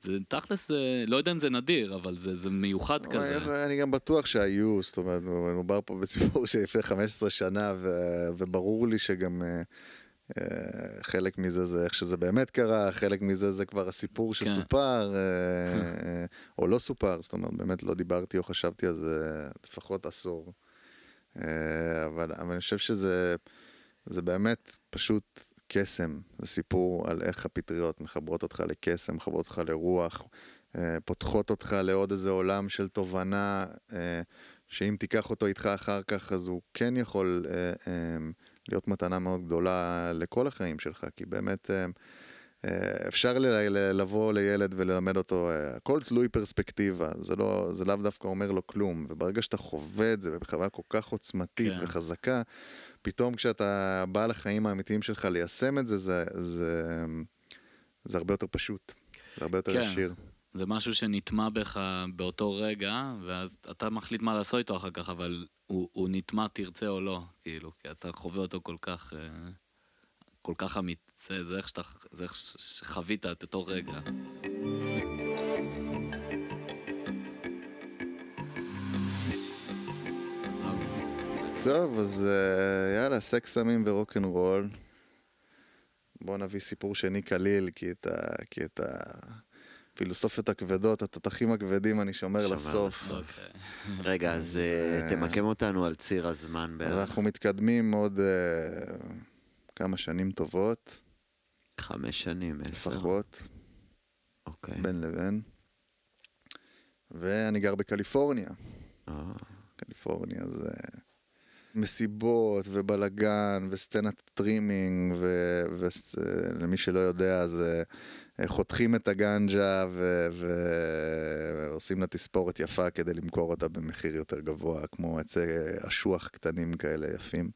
זה תכלס, זה- לא יודע אם זה נדיר, אבל זה, זה מיוחד כזה. אבל אני גם בטוח שהיו, זאת אומרת, מדובר פה בסיפור שלפני 15 שנה, ו- וברור לי שגם אה, אה, חלק מזה זה איך שזה באמת קרה, חלק מזה זה כבר הסיפור כן. שסופר, אה, אה, או לא סופר, זאת אומרת, באמת לא דיברתי או חשבתי על זה לפחות עשור. אה, אבל, אבל אני חושב שזה זה באמת פשוט קסם, זה סיפור על איך הפטריות מחברות אותך לקסם, מחברות אותך לרוח, אה, פותחות אותך לעוד איזה עולם של תובנה, אה, שאם תיקח אותו איתך אחר כך, אז הוא כן יכול אה, להיות מתנה מאוד גדולה לכל החיים שלך, כי באמת אפשר לבוא לילד וללמד אותו, הכל תלוי פרספקטיבה, זה, לא, זה לאו דווקא אומר לו כלום, וברגע שאתה חווה את זה בחוויה כל כך עוצמתית כן. וחזקה, פתאום כשאתה בא לחיים האמיתיים שלך ליישם את זה, זה, זה, זה הרבה יותר פשוט, זה הרבה יותר כן. ישיר. זה משהו שנטמע בך באותו רגע, ואז אתה מחליט מה לעשות איתו אחר כך, אבל הוא, הוא נטמע תרצה או לא, כאילו, כי אתה חווה אותו כל כך, אה, כל כך אמיתי, זה, זה איך שחווית את אותו רגע. טוב, אז אה, יאללה, סקס סמים ורוקנרול. בואו נביא סיפור שני קליל, כי את, ה, כי את הפילוסופיות הכבדות, התותחים הכבדים, אני שומר שומר לסוף. אוקיי. רגע, אז אה, זה- תמקם אותנו על ציר הזמן אז בערך. אנחנו מתקדמים עוד אה, כמה שנים טובות, חמש שנים, עשר. לפחות, אוקיי. בין לבין. ואני גר בקליפורניה. אה, קליפורניה זה מסיבות ובלאגן וסצנת trimming ולמי שלא יודע זה אה, חותכים את הגנג'ה ו- ועושים לה תספורת יפה כדי למכור אותה במחיר יותר גבוה כמו עצי אשוח קטנים כאלה יפים.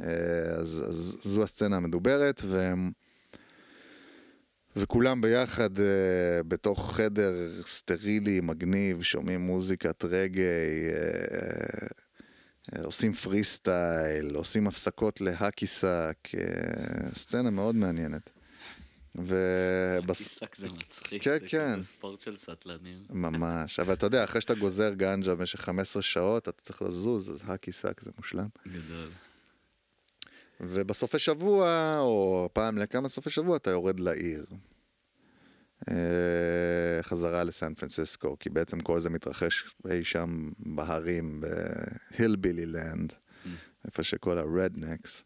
אה, אז, אז זו הסצנה המדוברת והם וכולם ביחד אה, בתוך חדר סטרילי, מגניב, שומעים מוזיקת רגאיי, אה, עושים פרי סטייל, עושים הפסקות ל hacky sack, אה, סצנה מאוד מעניינת. ובס... hacky sack זה מצחיק, כן, זה כן. כזה ספורט של סטלנים. ממש, אבל אתה יודע, אחרי שאתה גוזר גנג'ה במשך 15 שעות, אתה צריך לזוז, אז hacky sack זה מושלם. גדול. ובסופי שבוע, או פעם לכמה סופי שבוע, אתה יורד לעיר. אה, חזרה לסן פרנסיסקו, כי בעצם כל זה מתרחש אי שם בהרים, ב hillbilly land, איפה שכל ה rednecks.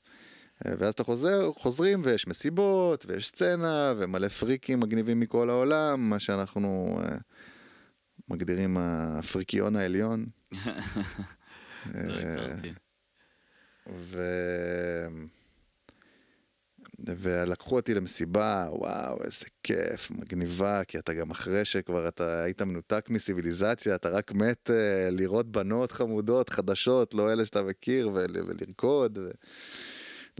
אה, ואז אתה חוזר, חוזרים ויש מסיבות, ויש סצנה, ומלא פריקים מגניבים מכל העולם, מה שאנחנו אה, מגדירים הפריקיון העליון. לא אה. ו... ולקחו אותי למסיבה, וואו, איזה כיף, מגניבה, כי אתה גם אחרי שכבר אתה היית מנותק מסיביליזציה, אתה רק מת uh, לראות בנות חמודות, חדשות, לא אלה שאתה מכיר, ול, ולרקוד,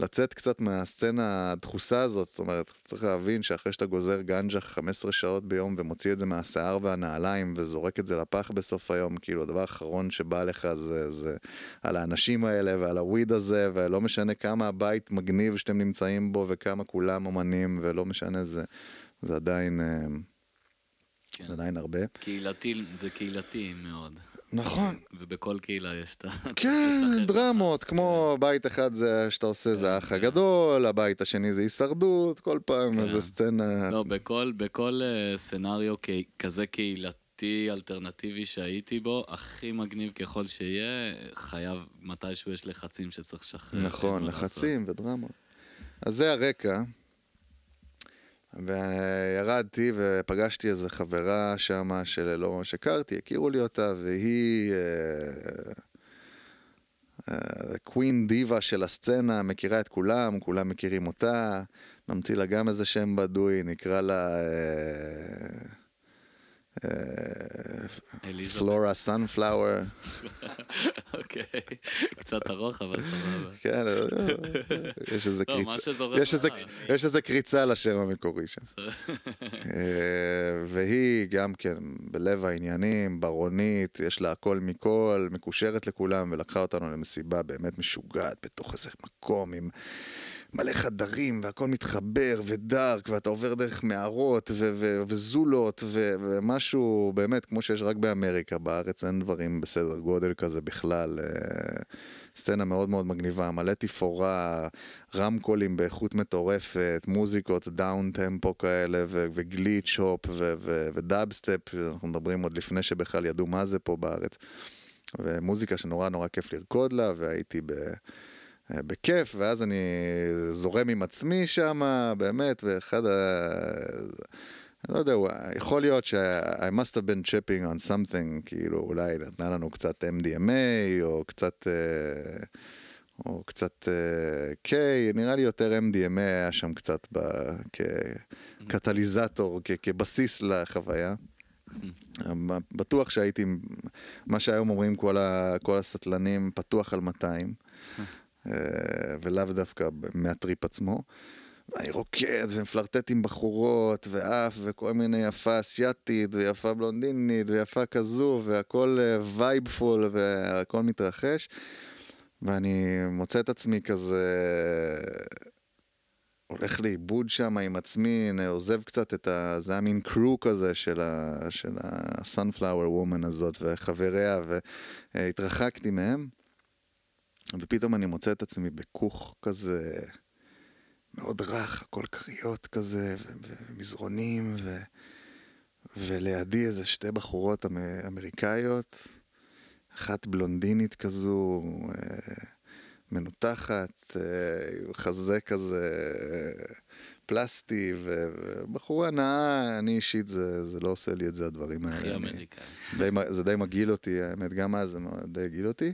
ולצאת קצת מהסצנה הדחוסה הזאת, זאת אומרת, צריך להבין שאחרי שאתה גוזר גנג'ה 15 שעות ביום ומוציא את זה מהשיער והנעליים וזורק את זה לפח בסוף היום, כאילו הדבר האחרון שבא לך זה, זה על האנשים האלה ועל הוויד הזה, ולא משנה כמה הבית מגניב שאתם נמצאים בו וכמה כולם אומנים, ולא משנה, זה, זה עדיין, אה, כן. זה עדיין הרבה. קהילתי, זה קהילתי מאוד. נכון, ובכל קהילה יש את ה... כן, דרמות, כמו בית אחד זה שאתה עושה זה האח כן. הגדול, הבית השני זה הישרדות, כל פעם כן. איזה סצנה. לא, בכל, בכל אה, סצנריו כזה קהילתי אלטרנטיבי שהייתי בו, הכי מגניב ככל שיהיה, חייב, מתישהו יש לחצים שצריך לשחרר. נכון. לחצים ודרמות. אז זה הרקע. וירדתי ופגשתי איזה חברה שמה שלא ממש הכרתי, הכירו לי אותה, והיא קווין דיבה של הסצנה, מכירה את כולם, כולם מכירים אותה, נמציא לה גם איזה שם בדוי, נקרא לה אליזבת. פלורה סנפלאואר. אוקיי, קצת ארוך, אבל סבבה. כן, אה, יש איזה לא, קריצה. שזורם יש איזה, לך. יש איזה קריצה לשם המקורי שם. אה, והיא גם כן בלב העניינים, ברונית, יש לה הכל מכל, מקושרת לכולם, ולקחה אותנו למסיבה באמת משוגעת בתוך איזה מקום עם מלא חדרים, והכל מתחבר ודארק, ואתה עובר דרך מערות ו- ו- וזולות, ו- ומשהו באמת כמו שיש רק באמריקה, בארץ אין דברים בסדר גודל כזה בכלל. אה, סצנה מאוד מאוד מגניבה, מלא תפאורה, רמקולים באיכות מטורפת, מוזיקות downtempo כאלה, ו- ו glitch hop ו- ו- ודאבסטפ, אנחנו מדברים עוד לפני שבכלל ידעו מה זה פה בארץ. ומוזיקה שנורא נורא כיף לרקוד לה, והייתי ב... בכיף, ואז אני זורם עם עצמי שם, באמת, ואחד ה... אני לא יודע, יכול להיות ש-I must have been tripping on something, כאילו אולי נתנה לנו קצת MDMA, או קצת, אה, או קצת אה, K, נראה לי יותר MDMA היה שם קצת ב- כקטליזטור, כ- כבסיס לחוויה. אבל בטוח שהייתי, מה שהיום אומרים כל, ה, כל הסטלנים, פתוח על 200, אה, ולאו דווקא מהטריפ עצמו. ואני רוקד ומפלרטט עם בחורות ועף וכל מיני יפה אסייתית ויפה בלונדינית ויפה כזו והכל vibeful והכל מתרחש ואני מוצא את עצמי כזה הולך לאיבוד שם עם עצמי, עוזב קצת את ה... זה היה מין crew כזה של ה... של ה-sunflower woman הזאת וחבריה והתרחקתי מהם ופתאום אני מוצא את עצמי בכוך כזה מאוד רך, הכל כריות כזה ומזרונים ו... ולידי איזה שתי בחורות אמ- אמריקאיות, אחת בלונדינית כזו, אה, מנותחת, אה, חזה כזה אה, פלסטי, ו- ובחורה נאה, אני אישית, זה, זה לא עושה לי את זה הדברים האלה. הכי אמריקאי. די, זה די מגעיל אותי, האמת, גם אז זה די הגעיל אותי.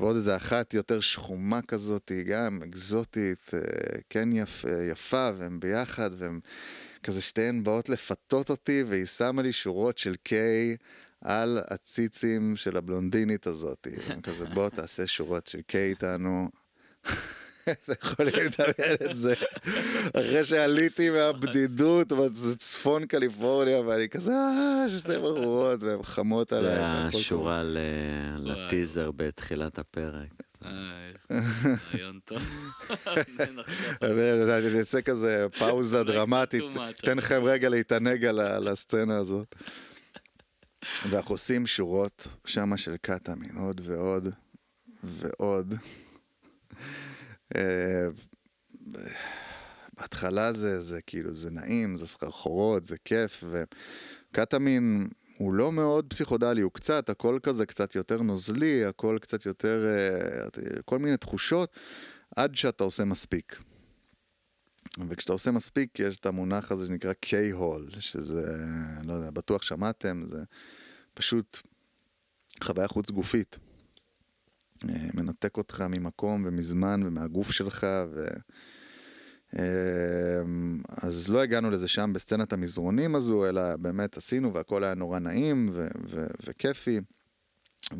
ועוד איזה אחת יותר שחומה כזאת, גם אקזוטית, אה, כן יפ, יפה, והם ביחד, והם כזה שתיהן באות לפתות אותי, והיא שמה לי שורות של קיי על הציצים של הבלונדינית הזאת. כזה, בוא תעשה שורות של קיי איתנו. אתם יכולים לדמיין את זה. אחרי שעליתי מהבדידות בצפון קליפורניה, ואני כזה, אה, שתי בחורות, והן חמות עליי. זה השורה. לטיזר בתחילת הפרק. אה, רעיון טוב. נחשוב. אני אעשה כזה פאוזה דרמטית, too much, תן לכם רגע להתענג על הסצנה הזאת. ואנחנו עושים שורות שמה של קטאמין, עוד ועוד ועוד. אה, בהתחלה זה, זה כאילו, זה נעים, זה סחרחורות, זה כיף, וקטאמין הוא לא מאוד פסיכודלי, הוא קצת, הכל כזה קצת יותר נוזלי, הכל קצת יותר, אה, כל מיני תחושות, עד שאתה עושה מספיק. וכשאתה עושה מספיק, יש את המונח הזה שנקרא K-הול, שזה, לא יודע, בטוח שמעתם, זה פשוט חוויה חוץ גופית. מנתק אותך ממקום ומזמן ומהגוף שלך, ו... אה, אז לא הגענו לזה שם בסצנת המזרונים הזו, אלא באמת עשינו והכל היה נורא נעים ו- ו- וכיפי.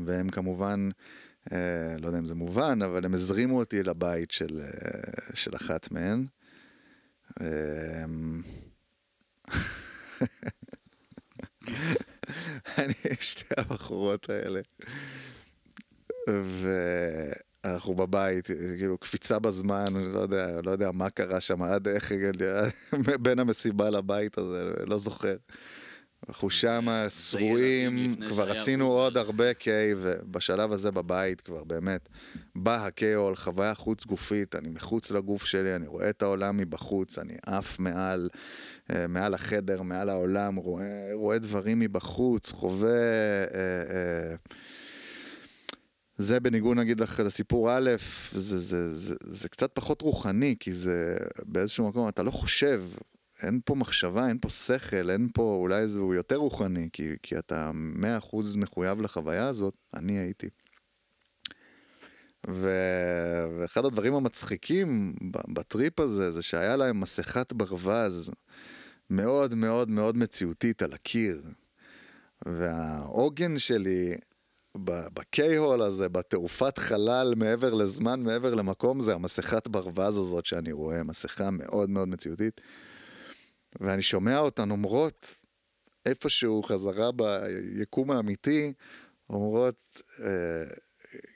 והם כמובן, אה, לא יודע אם זה מובן, אבל הם הזרימו אותי לבית של, אה, של אחת מהן. אה, אני, שתי הבחורות האלה. ואנחנו בבית, כאילו קפיצה בזמן, לא יודע, לא יודע מה קרה שם, עד איך הגעתי, בין המסיבה לבית הזה, לא זוכר. אנחנו שמה שרועים, כבר עשינו אובר. עוד הרבה קיי, ובשלב הזה בבית כבר באמת, בא הקיי-הול, חוויה חוץ גופית, אני מחוץ לגוף שלי, אני רואה את העולם מבחוץ, אני עף מעל, אה, מעל החדר, מעל העולם, רואה, רואה דברים מבחוץ, חווה... אה, אה, זה בניגוד נגיד לח- לסיפור א', זה, זה, זה, זה קצת פחות רוחני, כי זה באיזשהו מקום, אתה לא חושב, אין פה מחשבה, אין פה שכל, אין פה, אולי זה הוא יותר רוחני, כי, כי אתה מאה אחוז מחויב לחוויה הזאת, אני הייתי. ו... ואחד הדברים המצחיקים בטריפ הזה, זה שהיה להם מסכת ברווז מאוד מאוד מאוד מציאותית על הקיר. והעוגן שלי בקיי-הול הזה, בתעופת חלל מעבר לזמן, מעבר למקום, זה המסכת ברווז הזאת שאני רואה, מסכה מאוד מאוד מציאותית. ואני שומע אותן אומרות, איפשהו חזרה ביקום האמיתי, אומרות, אה,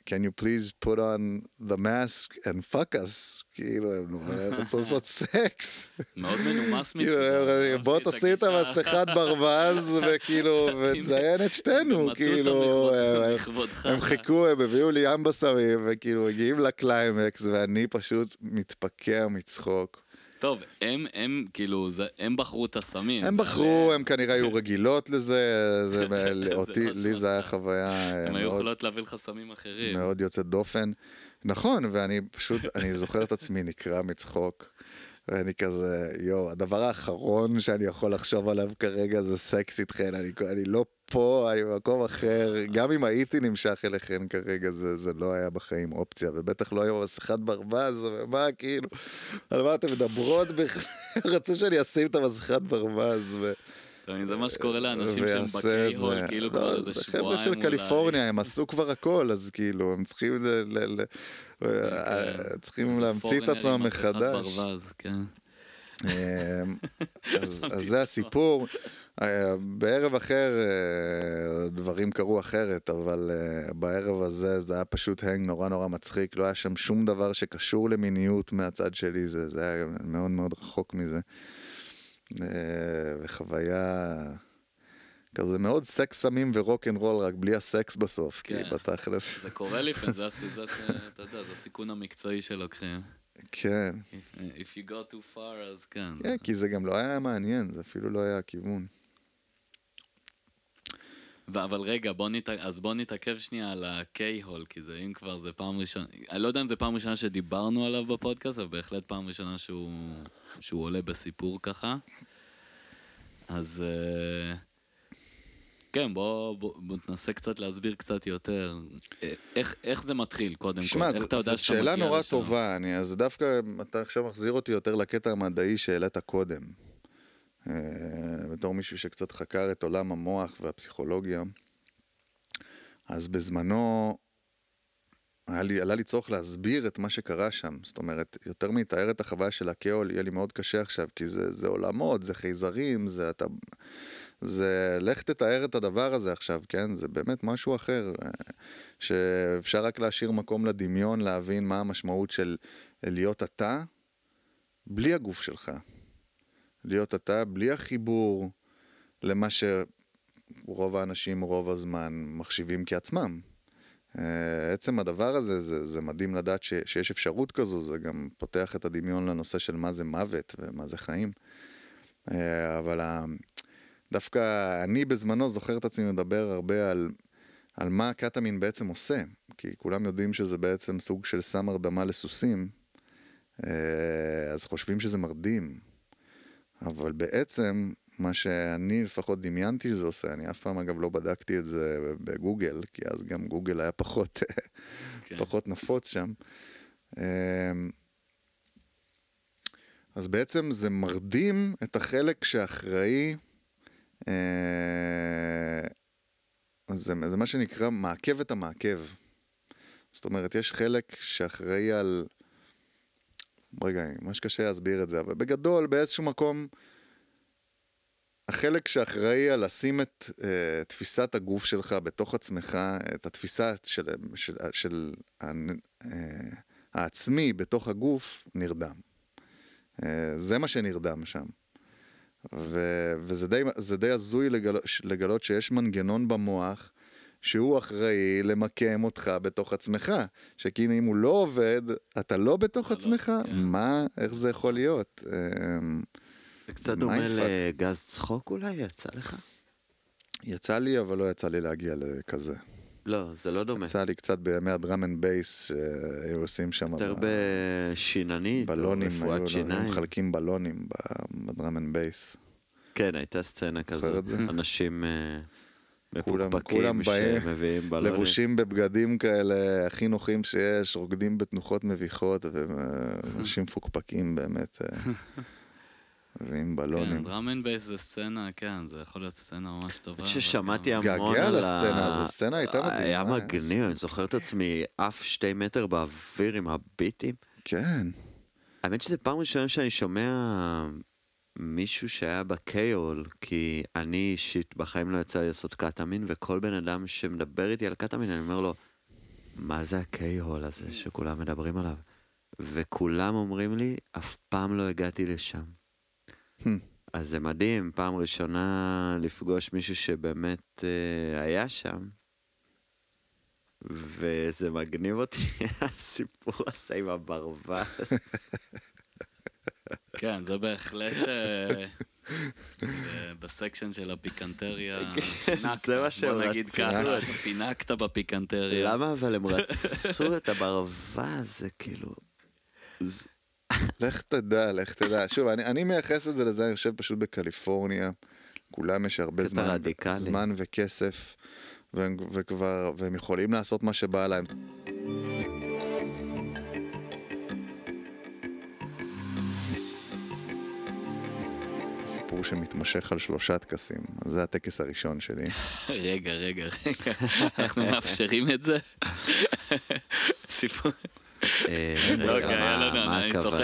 can you please put on the mask and fuck us? כאילו, הן הן רוצות לעשות סקס. מאוד מנומס כאילו, מצדם. הם- בוא אהבתי תשים את. המסכת ברווז, וכאילו, ותזיין את שתינו, כאילו, לכבוד- הם-. הם חיכו, הם הביאו לי ים בשרים, וכאילו מגיעים לקליימקס, ואני פשוט מתפקע מצחוק. טוב, הם, הם, כאילו, זה- הם בחרו את הסמים. הם בחרו, הם כנראה היו רגילות לזה, זה, אותי, לי זה היה. חוויה הם היו מאוד, יכולות להביא לך סמים אחרים. מאוד יוצאת דופן. נכון, ואני פשוט, אני זוכר את עצמי נקרע מצחוק. ואני כזה, יואו, הדבר האחרון שאני יכול לחשוב עליו כרגע זה סקס איתכן, אני, אני לא פה, אני במקום אחר, גם אם הייתי נמשך אליכן כרגע, זה, זה לא היה בחיים אופציה, ובטח לא היה מסכת ברווז, ומה, כאילו, על מה אתן מדברות בכלל? רצו שאני אשים את המסכת ברווז, ו... זה מה שקורה לאנשים שהם בקיי-הול. כאילו לא, כבר איזה זה שבועיים חבר'ה של אולי. קליפורניה, הם עשו כבר הכל, אז כאילו, הם צריכים. צריכים איזה להמציא את עצמם מחדש. כן. אמ, אז, אז זה הסיפור. אה, בערב אחר אה, דברים קרו אחרת, אבל אה, בערב הזה זה היה פשוט הנג נורא נורא מצחיק, לא היה שם שום דבר שקשור למיניות מהצד שלי, זה, זה היה מאוד מאוד רחוק מזה. וחוויה כזה מאוד סקס סמים ורוק אנד רול, רק בלי הסקס בסוף, כי כן. בתכלס, זה קורה לפעמים, זה הס- זה, אתה יודע, זה הסיכון המקצועי שלוקחים. כן, If- If you go too far, אז כן. כן, כי זה גם לא היה מעניין, זה אפילו לא היה הכיוון. אבל רגע, בוא נת... אז בוא נתעכב שנייה על הקיי-הול, כי זה אם כבר זה פעם ראשונה, אני לא יודע אם זה פעם ראשונה שדיברנו עליו בפודקאסט, אבל בהחלט פעם ראשונה שהוא, שהוא עולה בסיפור ככה. אז אה, כן, בוא, בוא, בוא תנסה קצת להסביר קצת יותר. אה, איך, איך זה מתחיל, קודם תשמע, כל? יודע זאת שאלה נורא לשם? טובה, אני, אז דווקא אתה עכשיו מחזיר אותי יותר לקטע המדעי שהעלית קודם. אה, בתור מישהו שקצת חקר את עולם המוח והפסיכולוגיה, אז בזמנו היה לי, עלה לי צורך להסביר את מה שקרה שם. זאת אומרת, יותר מתאר את החוויה של הכאול, יהיה לי מאוד קשה עכשיו, כי זה, זה עולמות, זה חייזרים, זה אתה... זה לך תתאר את הדבר הזה עכשיו, כן? זה באמת משהו אחר, אה, שאפשר רק להשאיר מקום לדמיון, להבין מה המשמעות של להיות אתה, בלי הגוף שלך. להיות אתה, בלי החיבור למה שרוב האנשים רוב הזמן מחשיבים כעצמם. אה, עצם הדבר הזה, זה, זה מדהים לדעת ש, שיש אפשרות כזו, זה גם פותח את הדמיון לנושא של מה זה מוות ומה זה חיים. אה, אבל דווקא אני בזמנו זוכר את עצמי מדבר הרבה על, על מה הקטמין בעצם עושה, כי כולם יודעים שזה בעצם סוג של סם הרדמה לסוסים, אה, אז חושבים שזה מרדים. אבל בעצם, מה שאני לפחות דמיינתי שזה עושה, אני אף פעם אגב לא בדקתי את זה בגוגל, כי אז גם גוגל היה פחות, כן. פחות נפוץ שם. אה, אז בעצם זה מרדים את החלק שאחראי, זה, זה מה שנקרא מעכב את המעכב. זאת אומרת, יש חלק שאחראי על... רגע, ממש קשה להסביר את זה, אבל בגדול, באיזשהו מקום, החלק שאחראי על לשים את uh, תפיסת הגוף שלך בתוך עצמך, את התפיסה של, של, של uh, העצמי בתוך הגוף, נרדם. Uh, זה מה שנרדם שם. ו, וזה די, די הזוי לגלות, לגלות שיש מנגנון במוח שהוא אחראי למקם אותך בתוך עצמך. שכאילו אם הוא לא עובד, אתה לא בתוך אתה לא, עצמך, כן. מה, איך זה יכול להיות? אמ, זה קצת דומה. לגז צחוק אולי, יצא לך? יצא לי, אבל לא יצא לי להגיע לכזה. לא, זה לא דומה. יצא לי קצת בימי ה drum and bass, שהיו עושים שם יותר ב- בשיננית, בלונים, היו היו. מחלקים בלונים ב drum and bass. כן, הייתה סצנה כזאת. אנשים אה, מפוקפקים שמביאים בלונים. לבושים בבגדים כאלה הכי נוחים שיש, רוקדים בתנוחות מביכות, ואנשים מפוקפקים באמת, אה, ועם בלונים. כן, drum and bass זה סצנה, כן, זה יכול להיות סצנה ממש טובה. אני ששמעתי גם- המון על ה... לסצנה הזו, הסצנה הייתה מדהימה. היה מגניב, אני זוכר את עצמי עף שתי מטר באוויר עם הביטים. כן, האמת שזה פעם ראשונה שאני שומע מישהו שהיה ב K-hole, כי אני אישית בחיים לא יצא לי לעשות קטמין, וכל בן אדם שמדבר איתי על קטמין, אני אומר לו, מה זה ה K-hole הזה שכולם מדברים עליו? וכולם אומרים לי, אף פעם לא הגעתי לשם. אז זה מדהים, פעם ראשונה לפגוש מישהו שבאמת אה, היה שם, וזה מגניב אותי, הסיפור הזה עם הברווז. כן, זה בהחלט אה, בסקשן של הפיקנטריה. פינקת, זה מה שהם בוא נגיד רצו. ככה, פינקת בפיקנטריה. למה אבל הם רצו את הברווז? זה כאילו... לך תדע, לך תדע. שוב, אני, אני מייחס את זה לזה, אני חושב פשוט בקליפורניה, כולם יש הרבה זמן, רדיקלי. זמן וכסף, והם, וכבר, והם יכולים לעשות מה שבא להם. סיפור שמתמשך על שלושה טקסים, זה הטקס הראשון שלי. רגע, רגע, רגע, אנחנו מאפשרים את זה? סיפור. אה, לא, כי מה אני צוחק.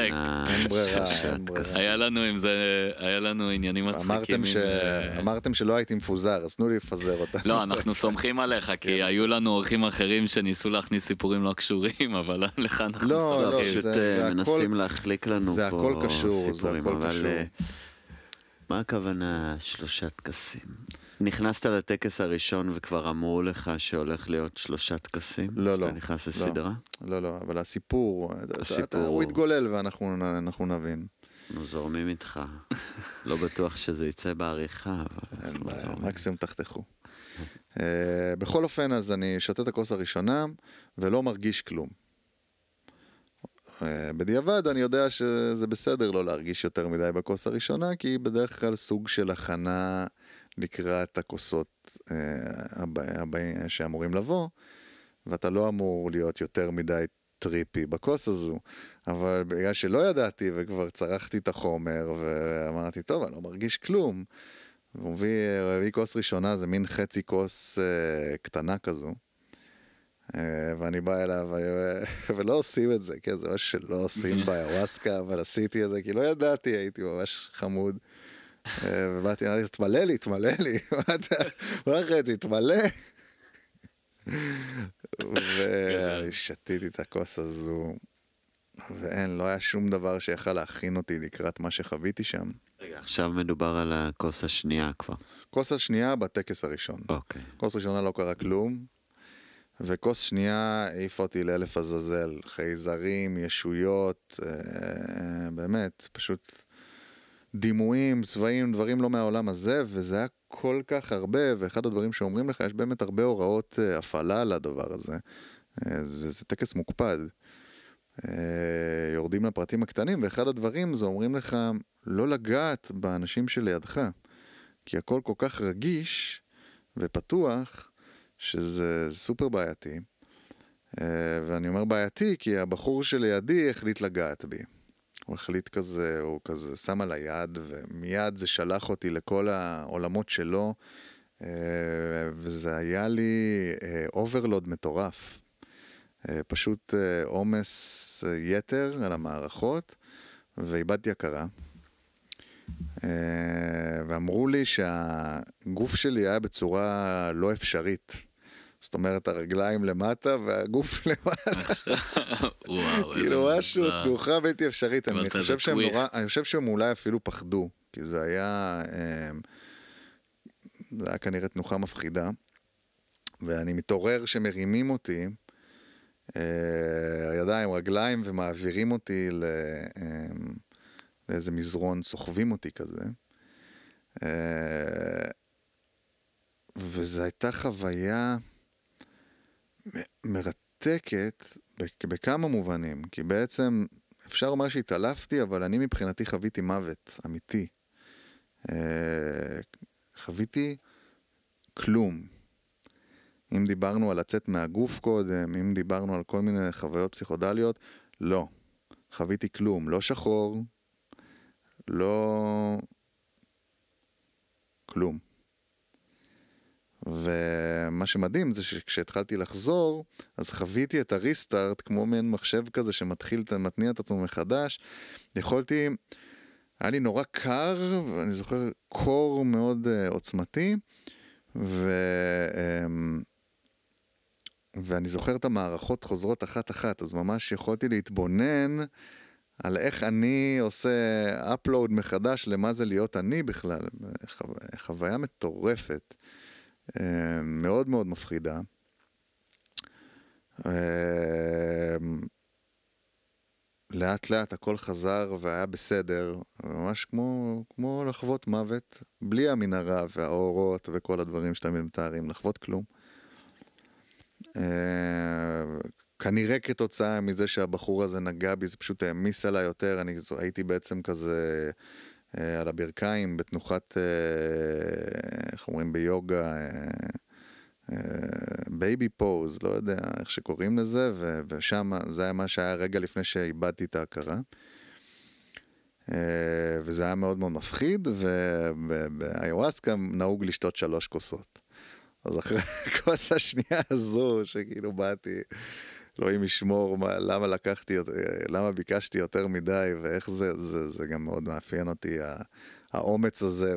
אין ברירה, אין ברירה. היה לנו עם זה, היה לנו עניינים מצחיקים. אמרתם, עם, ש... אה, אמרתם שלא הייתי מפוזר, אז תנו לי לפזר אותה. לא, אנחנו סומכים עליך, כי כן, היו לנו אורחים אחרים שניסו להכניס סיפורים לא קשורים, אבל לך אנחנו לא, לא, לא, סומכים. פשוט זה- אה, מנסים להחליק לנו זה פה הכל קשור, זה סיפורים, הכל אבל קשור. מה הכוונה שלושה טקסים? נכנסת לטקס הראשון וכבר אמרו לך שהולך להיות שלושה טקסים? לא, לא, שאתה נכנס לא. לסדרה? לא, לא, אבל הסיפור, הסיפור. הוא יתגולל ואנחנו אנחנו נבין. אנחנו זורמים איתך. לא בטוח שזה יצא בעריכה, אבל אין בעיה. מקסימום תחתכו. אה, בכל אופן, אז אני שותה את הכוס הראשונה ולא מרגיש כלום. אה, בדיעבד אני יודע שזה בסדר לא להרגיש יותר מדי בכוס הראשונה, כי היא בדרך כלל סוג של הכנה לקראת הכוסות אה, הבא- הבאים שאמורים לבוא, ואתה לא אמור להיות יותר מדי טריפי בכוס הזו. אבל בגלל שלא ידעתי וכבר צרחתי את החומר ואמרתי, טוב, אני לא מרגיש כלום. הוא מביא, הביא כוס ראשונה, זה מין חצי כוס אה, קטנה כזו. אה, ואני בא אליו, ולא עושים את זה, כן, זה משהו שלא עושים באיוואסקה, אבל עשיתי את זה, כי לא ידעתי, הייתי ממש חמוד. ובאתי, אמרתי, תמלא לי, תמלא לי, מה אתה, מה חצי, תמלא. ואני שתיתי את הכוס הזו, ואין, לא היה שום דבר שיכל להכין אותי לקראת מה שחוויתי שם. רגע, עכשיו מדובר על הכוס השנייה כבר. כוס השנייה בטקס הראשון. אוקיי. כוס ראשונה לא קרה כלום, וכוס שנייה העיפה אותי לאלף עזאזל. חייזרים, ישויות, אה, באמת, פשוט דימויים, צבעים, דברים לא מהעולם הזה, וזה היה כל כך הרבה, ואחד הדברים שאומרים לך, יש באמת הרבה הוראות אה, הפעלה לדבר הזה. אה, זה, זה טקס מוקפד. אה, יורדים לפרטים הקטנים, ואחד הדברים זה אומרים לך לא לגעת באנשים שלידך, כי הכל כל כך רגיש ופתוח, שזה סופר בעייתי. אה, ואני אומר בעייתי כי הבחור שלידי החליט לגעת בי. הוא החליט כזה, הוא כזה שם על היד, ומיד זה שלח אותי לכל העולמות שלו, אה, וזה היה לי overload מטורף. אה, פשוט אה, עומס אה, יתר על המערכות, ואיבדתי הכרה. אה, ואמרו לי שהגוף שלי היה בצורה לא אפשרית. זאת אומרת, הרגליים למטה והגוף למעלה. כאילו משהו. תנוחה בלתי אפשרית. אני חושב שהם נורא. אני חושב שהם אולי אפילו פחדו, כי זה היה, אה, זה היה כנראה תנוחה מפחידה. ואני מתעורר שמרימים אותי, אה, הידיים, רגליים, ומעבירים אותי ל, אה, לאיזה מזרון, סוחבים אותי כזה. אה, וזו הייתה חוויה מרתקת בכ- בכמה מובנים, כי בעצם אפשר לומר שהתעלפתי, אבל אני מבחינתי חוויתי מוות אמיתי. אה, חוויתי כלום. אם דיברנו על לצאת מהגוף קודם, אם דיברנו על כל מיני חוויות פסיכודליות, לא. חוויתי כלום. לא שחור, לא... כלום. ומה שמדהים זה שכשהתחלתי לחזור, אז חוויתי את הריסטארט כמו מעין מחשב כזה שמתחיל, מתניע את עצמו מחדש. יכולתי, היה לי נורא קר, ואני זוכר קור מאוד uh, עוצמתי, ו... Um, ואני זוכר את המערכות חוזרות אחת-אחת, אז ממש יכולתי להתבונן על איך אני עושה upload מחדש למה זה להיות אני בכלל. חו... חוויה מטורפת, מאוד מאוד מפחידה. אה, לאט לאט הכל חזר והיה בסדר, ממש כמו, כמו לחוות מוות, בלי המנהרה והאורות וכל הדברים שאתם מתארים, לחוות כלום. אה, כנראה כתוצאה מזה שהבחור הזה נגע בי, זה פשוט העמיס עליי יותר, אני הייתי בעצם כזה על הברכיים בתנוחת, אה, איך אומרים ביוגה, baby pose, לא יודע איך שקוראים לזה, ו- ושם זה היה מה שהיה רגע לפני שאיבדתי את ההכרה. אה, וזה היה מאוד מאוד מפחיד, ובאיוואסקה נהוג לשתות שלוש כוסות. אז אחרי הכוס השנייה הזו, שכאילו באתי, אלוהים ישמור, מה, למה לקחתי, למה ביקשתי יותר מדי, ואיך זה, זה, זה גם מאוד מאפיין אותי, האומץ הזה,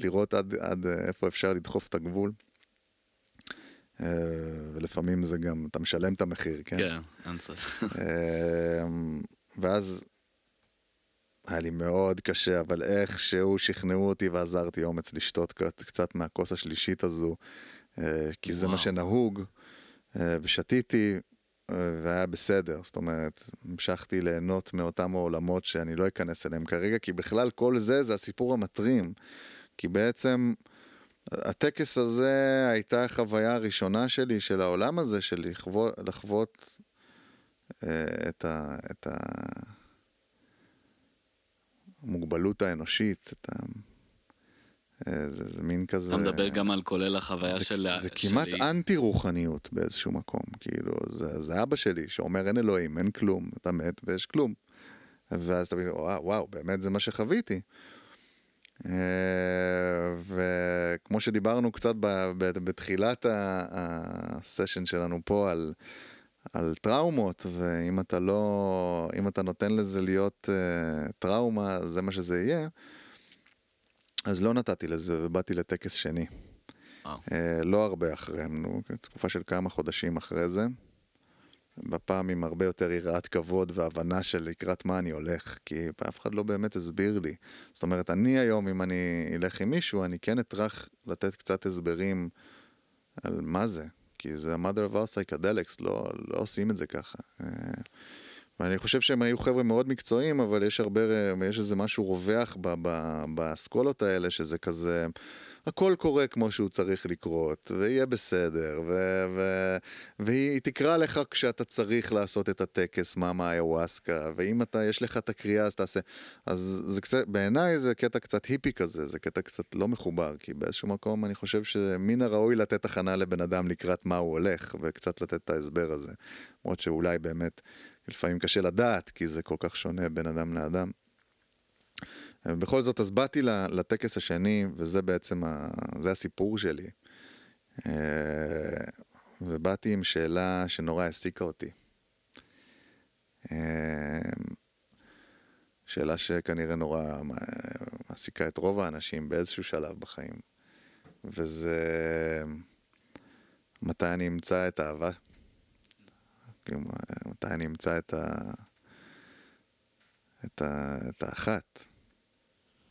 ולראות עד, עד איפה אפשר לדחוף את הגבול. אה, ולפעמים זה גם, אתה משלם את המחיר, כן? כן, אין ספק. אמ, ואז היה לי מאוד קשה, אבל איכשהו שכנעו אותי ועזרתי אומץ לשתות קצת, מהכוס השלישית הזו, אה, כי זה מה וואו. שנהוג, אה, ושתיתי, אה, והיה בסדר. זאת אומרת, המשכתי ליהנות מאותם העולמות שאני לא אכנס אליהם כרגע, כי בכלל כל זה זה הסיפור המטרים. כי בעצם הטקס הזה הייתה החוויה הראשונה שלי, של העולם הזה, של לחוות, לחוות אה, את, ה, את המוגבלות האנושית, את ה... אה, זה, זה מין כזה... אתה מדבר גם על כולל החוויה זה, של... זה של- כמעט אנטי רוחניות באיזשהו מקום, כאילו, זה, זה אבא שלי שאומר אין אלוהים, אין כלום, אתה מת ויש כלום. ואז אתה מבין, וואו, וואו, באמת זה מה שחוויתי. אה, וכמו שדיברנו קצת בתחילת הסשן שלנו פה על, על טראומות, ואם אתה לא, אם אתה נותן לזה להיות uh, טראומה, זה מה שזה יהיה, אז לא נתתי לזה ובאתי לטקס שני. וואו. Uh, לא הרבה אחרי, נו, תקופה של כמה חודשים אחרי זה. בפעם עם הרבה יותר יראת כבוד והבנה של לקראת מה אני הולך, כי אף אחד לא באמת הסביר לי. זאת אומרת, אני היום, אם אני אלך עם מישהו, אני כן אטרח לתת קצת הסברים על מה זה, כי זה ה-mother of our psychedelics, לא, לא עושים את זה ככה. ואני חושב שהם היו חבר'ה מאוד מקצועיים, אבל יש הרבה, יש איזה משהו רווח ב- ב- באסכולות האלה, שזה כזה, הכל קורה כמו שהוא צריך לקרות, ויהיה בסדר, ו- ו- והיא תקרא לך כשאתה צריך לעשות את הטקס, מאמה איוואסקה, ואם אתה, יש לך את הקריאה, אז תעשה. אז זה קצת, בעיניי זה קטע קצת היפי כזה, זה קטע קצת לא מחובר, כי באיזשהו מקום אני חושב שמן הראוי לתת הכנה לבן אדם לקראת מה הוא הולך, וקצת לתת את ההסבר הזה. למרות שאולי באמת, לפעמים קשה לדעת, כי זה כל כך שונה בין אדם לאדם. בכל זאת, אז באתי לטקס השני, וזה בעצם, ה... זה הסיפור שלי. אה, ובאתי עם שאלה שנורא העסיקה אותי. אה, שאלה שכנראה נורא מעסיקה את רוב האנשים באיזשהו שלב בחיים. וזה מתי אני אמצא את האהבה? כאילו, מתי אני אמצא את ה... את, ה... את האחת?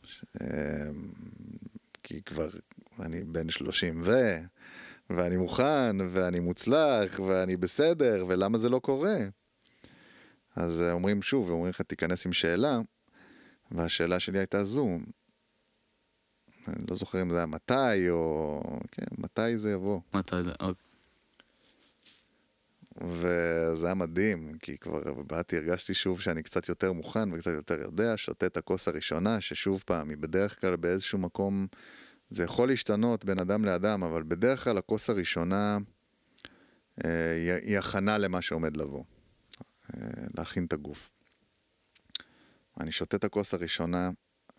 ש- אמ, כי כבר אני בן 30 ו... ואני מוכן, ואני מוצלח, ואני בסדר, ולמה זה לא קורה? אז אה, אומרים שוב, אומרים לך תיכנס עם שאלה, והשאלה שלי הייתה זו, אני לא זוכר אם זה היה מתי, או... כן, מתי זה יבוא. מתי זה? אוקיי. וזה היה מדהים, כי כבר באתי, הרגשתי שוב שאני קצת יותר מוכן וקצת יותר יודע, שותה את הכוס הראשונה, ששוב פעם, היא בדרך כלל באיזשהו מקום, זה יכול להשתנות בין אדם לאדם, אבל בדרך כלל הכוס הראשונה אה, היא, הכנה למה שעומד לבוא, אה, להכין את הגוף. אני שותה את הכוס הראשונה,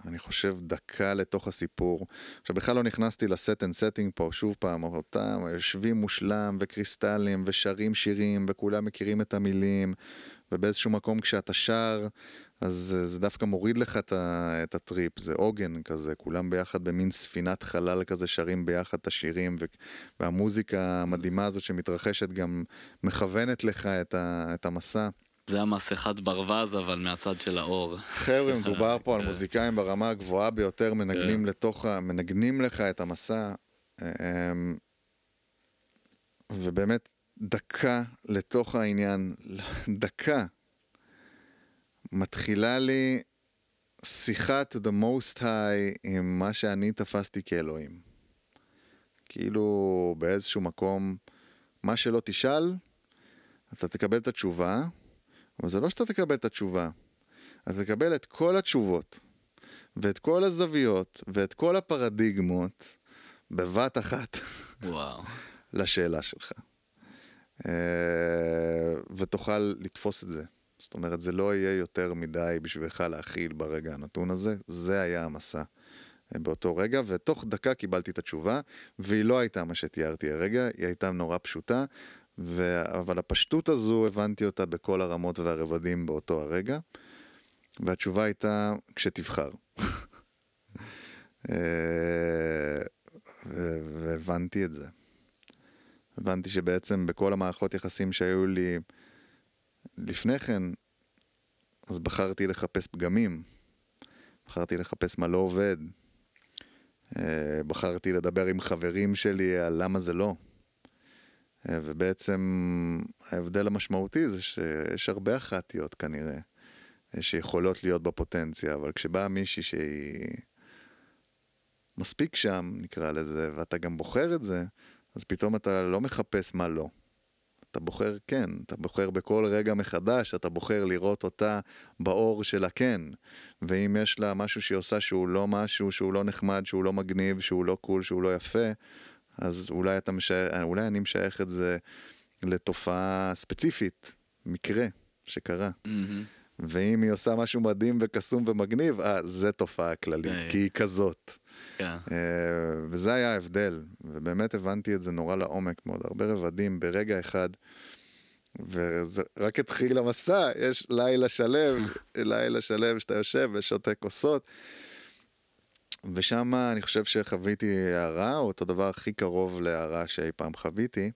אני חושב דקה לתוך הסיפור. עכשיו בכלל לא נכנסתי ל set and setting פה, שוב פעם, אותם יושבים מושלם וקריסטלים ושרים שירים וכולם מכירים את המילים ובאיזשהו מקום כשאתה שר אז זה- דווקא מוריד לך את, ה, את הטריפ, זה עוגן כזה, כולם ביחד במין ספינת חלל כזה שרים ביחד את השירים ו, והמוזיקה המדהימה הזאת שמתרחשת גם מכוונת לך את, ה, את המסע. זה המסכת ברווז, אבל מהצד של האור. חבר'ה, מדובר פה על כן. מוזיקאים ברמה הגבוהה ביותר, מנגנים לתוך ה... מנגנים לך את המסע. אמ, ובאמת, דקה לתוך העניין, דקה, מתחילה לי שיחה to the most high עם מה שאני תפסתי כאלוהים. כאילו באיזשהו מקום, מה שלא תשאל, אתה תקבל את התשובה, אבל זה לא שאתה תקבל את התשובה. אתה תקבל את כל התשובות, ואת כל הזוויות, ואת כל הפרדיגמות, בבת אחת. וואו. לשאלה שלך. אה, ותוכל לתפוס את זה. זאת אומרת, זה לא יהיה יותר מדי בשבילך להכיל ברגע הנתון הזה, זה היה המסע אה, באותו רגע, ותוך דקה קיבלתי את התשובה, והיא לא הייתה מה שתיארתי הרגע, היא הייתה נורא פשוטה, ו... אבל הפשטות הזו, הבנתי אותה בכל הרמות והרבדים באותו הרגע, והתשובה הייתה, כשתבחר. אה, והבנתי את זה. הבנתי שבעצם בכל המערכות יחסים שהיו לי לפני כן, אז בחרתי לחפש פגמים, בחרתי לחפש מה לא עובד, אה, בחרתי לדבר עם חברים שלי על למה זה לא. אה, ובעצם ההבדל המשמעותי זה שיש הרבה אחתיות כנראה, אה, שיכולות להיות בפוטנציה, אבל כשבאה מישהי שהיא מספיק שם, נקרא לזה, ואתה גם בוחר את זה, אז פתאום אתה לא מחפש מה לא. אתה בוחר כן, אתה בוחר בכל רגע מחדש, אתה בוחר לראות אותה באור של הכן. ואם יש לה משהו שהיא עושה שהוא לא משהו, שהוא לא נחמד, שהוא לא מגניב, שהוא לא קול, שהוא לא יפה, אז אולי, אתה משייך, אולי אני משייך את זה לתופעה ספציפית, מקרה שקרה. מהמם. ואם היא עושה משהו מדהים וקסום ומגניב, אה, זה תופעה כללית, אה. כי היא כזאת. כן. אה, וזה היה ההבדל, ובאמת הבנתי את זה נורא לעומק מאוד, הרבה רבדים ברגע אחד, וזה רק התחיל המסע, יש לילה שלם, לילה שלם שאתה יושב ושותה כוסות, ושם אני חושב שחוויתי הערה, או אותו דבר הכי קרוב להערה שאי פעם חוויתי,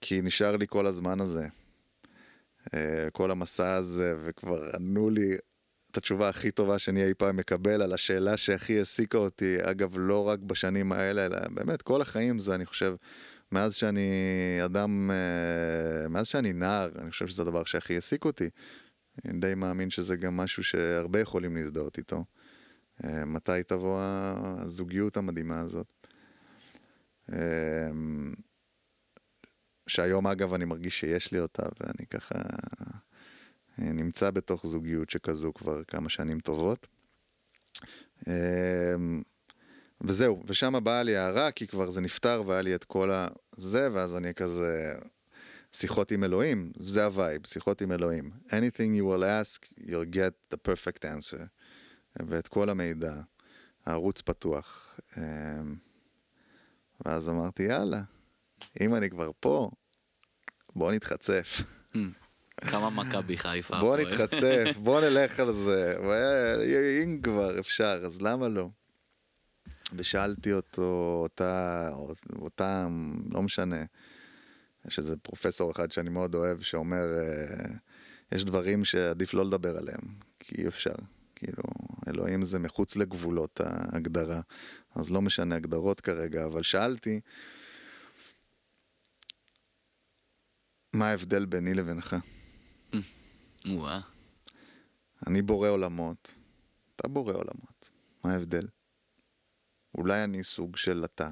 כי נשאר לי כל הזמן הזה. אה, כל המסע הזה, וכבר ענו לי את התשובה הכי טובה שאני אי פעם מקבל על השאלה שהכי העסיקה אותי, אגב, לא רק בשנים האלה, אלא באמת כל החיים זה, אני חושב, מאז שאני אדם, אה, מאז שאני נער, אני חושב שזה הדבר שהכי העסיק אותי. אני די מאמין שזה גם משהו שהרבה יכולים להזדהות איתו. אה, מתי תבוא הזוגיות המדהימה הזאת? אה, שהיום אגב אני מרגיש שיש לי אותה ואני ככה אה, נמצא בתוך זוגיות שכזו כבר כמה שנים טובות. וזהו, ושם באה לי הארה כי כבר זה נפתר והיה לי את כל הזה ואז אני כזה שיחות עם אלוהים, זה ה vibe, שיחות עם אלוהים. Anything you will ask, you'll get the perfect answer. ואת כל המידע, הערוץ פתוח. אה, ואז אמרתי יאללה, אם אני כבר פה, בוא נתחצף. כמה מכבי חיפה. בוא. נתחצף, בוא נלך על זה. אם כבר אפשר, אז למה לא? ושאלתי אותו, אותה, אותם, לא משנה. יש איזה פרופסור אחד שאני מאוד אוהב, שאומר, אה, יש דברים שעדיף לא לדבר עליהם, כי אי אפשר. כאילו, אלוהים זה מחוץ לגבולות ההגדרה, אז לא משנה הגדרות כרגע, אבל שאלתי, מה ההבדל ביני לבינך? וואה. אני בורא עולמות, אתה בורא עולמות, מה ההבדל? אולי אני סוג של אתה,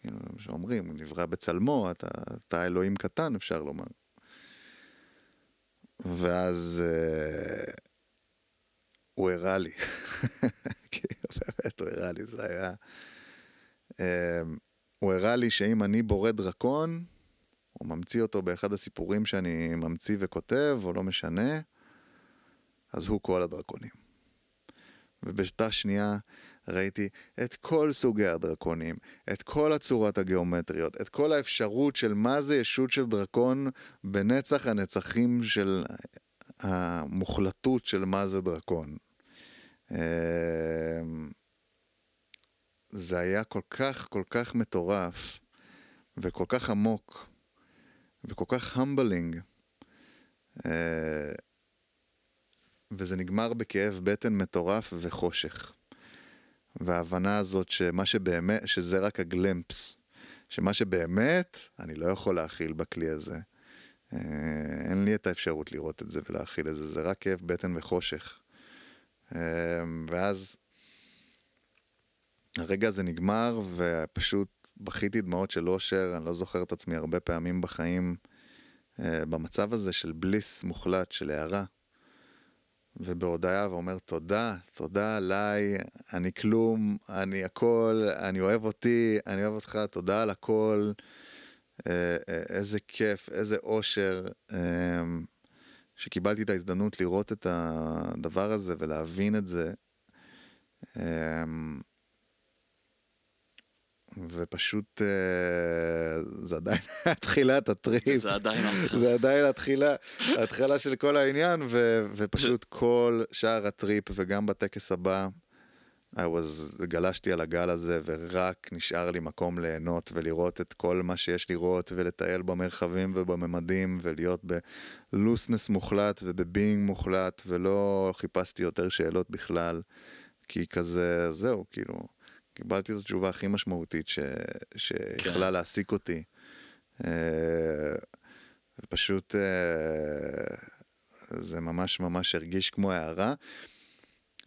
כאילו, שאומרים, נברא בצלמו, אתה, אתה אלוהים קטן, אפשר לומר. ואז אה, הוא הראה לי, באמת, הוא הראה לי, זה היה... אה, הוא הראה לי שאם אני בורא דרקון, או ממציא אותו באחד הסיפורים שאני ממציא וכותב, או לא משנה, אז הוא כל הדרקונים. ובאותה שנייה ראיתי את כל סוגי הדרקונים, את כל הצורות הגיאומטריות, את כל האפשרות של מה זה ישות של דרקון בנצח הנצחים של המוחלטות של מה זה דרקון. אמ, זה היה כל כך כל כך מטורף וכל כך עמוק וכל כך המבלינג. וזה נגמר בכאב בטן מטורף וחושך. וההבנה הזאת שמה שבאמת, שזה רק הגלמפס, שמה שבאמת אני לא יכול להכיל בכלי הזה. אה, אין לי את האפשרות לראות את זה ולהכיל את זה, זה רק כאב בטן וחושך. אה, ואז הרגע הזה נגמר ופשוט בכיתי דמעות של אושר, אני לא זוכר את עצמי הרבה פעמים בחיים אה, במצב הזה של בליס מוחלט, של הערה, ובהודיה ואומר תודה, תודה עליי, אני כלום, אני הכל, אני אוהב אותי, אני אוהב אותך, תודה על הכל, אה, אה, איזה כיף, איזה אושר, אה, שקיבלתי את ההזדמנות לראות את הדבר הזה ולהבין את זה. אה, ופשוט אה, זה עדיין היה תחילת הטריפ. זה עדיין ההתחלה. זה עדיין התחילה, ההתחלה של כל העניין, ו, ופשוט כל שאר הטריפ וגם בטקס הבא, I was, גלשתי על הגל הזה ורק נשאר לי מקום ליהנות ולראות את כל מה שיש לראות ולטייל במרחבים ובממדים ולהיות בלוסנס מוחלט ובבינג מוחלט ולא חיפשתי יותר שאלות בכלל, כי כזה, זהו, כאילו, קיבלתי את התשובה הכי משמעותית ש, שיכלה כן. להעסיק אותי. אה, ופשוט אה, זה ממש ממש הרגיש כמו הערה.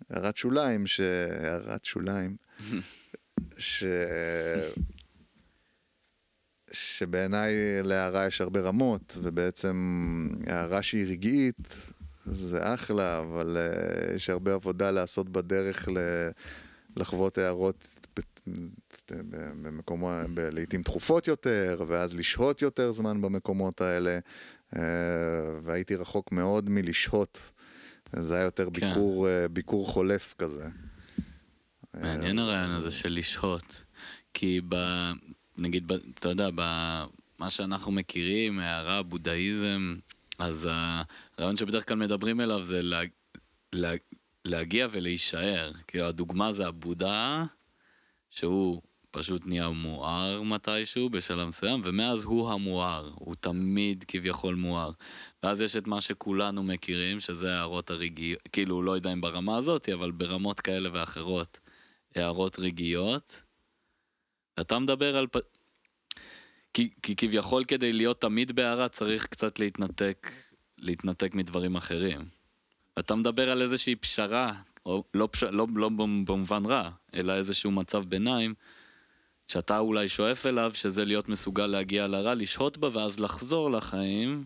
הערת שוליים, ש... הערת שוליים, ש... שבעיניי להערה יש הרבה רמות, ובעצם הערה שהיא רגעית זה אחלה, אבל uh, יש הרבה עבודה לעשות בדרך ל... לחוות הערות ב- ב- במקומות, ב- לעיתים תכופות יותר, ואז לשהות יותר זמן במקומות האלה, uh, והייתי רחוק מאוד מלשהות. זה היה יותר כן. ביקור, אה, ביקור חולף כזה. מעניין הרעיון הזה של לשהות. כי ב... נגיד, ב... אתה יודע, במה שאנחנו מכירים, הערה, בודהיזם, אז הרעיון שבדרך כלל מדברים אליו זה לה... לה... להגיע ולהישאר. כאילו, הדוגמה זה הבודה, שהוא פשוט נהיה מואר מתישהו בשלב מסוים, ומאז הוא המואר, הוא תמיד כביכול מואר. ואז יש את מה שכולנו מכירים, שזה הערות הרגעיות, כאילו, לא יודע אם ברמה הזאת, אבל ברמות כאלה ואחרות, הערות רגעיות. אתה מדבר על... פ... כי, כי כביכול כדי להיות תמיד בהערה צריך קצת להתנתק, להתנתק מדברים אחרים. אתה מדבר על איזושהי פשרה, או לא, פש... לא, לא במובן רע, אלא איזשהו מצב ביניים, שאתה אולי שואף אליו, שזה להיות מסוגל להגיע לרע, לשהות בה ואז לחזור לחיים.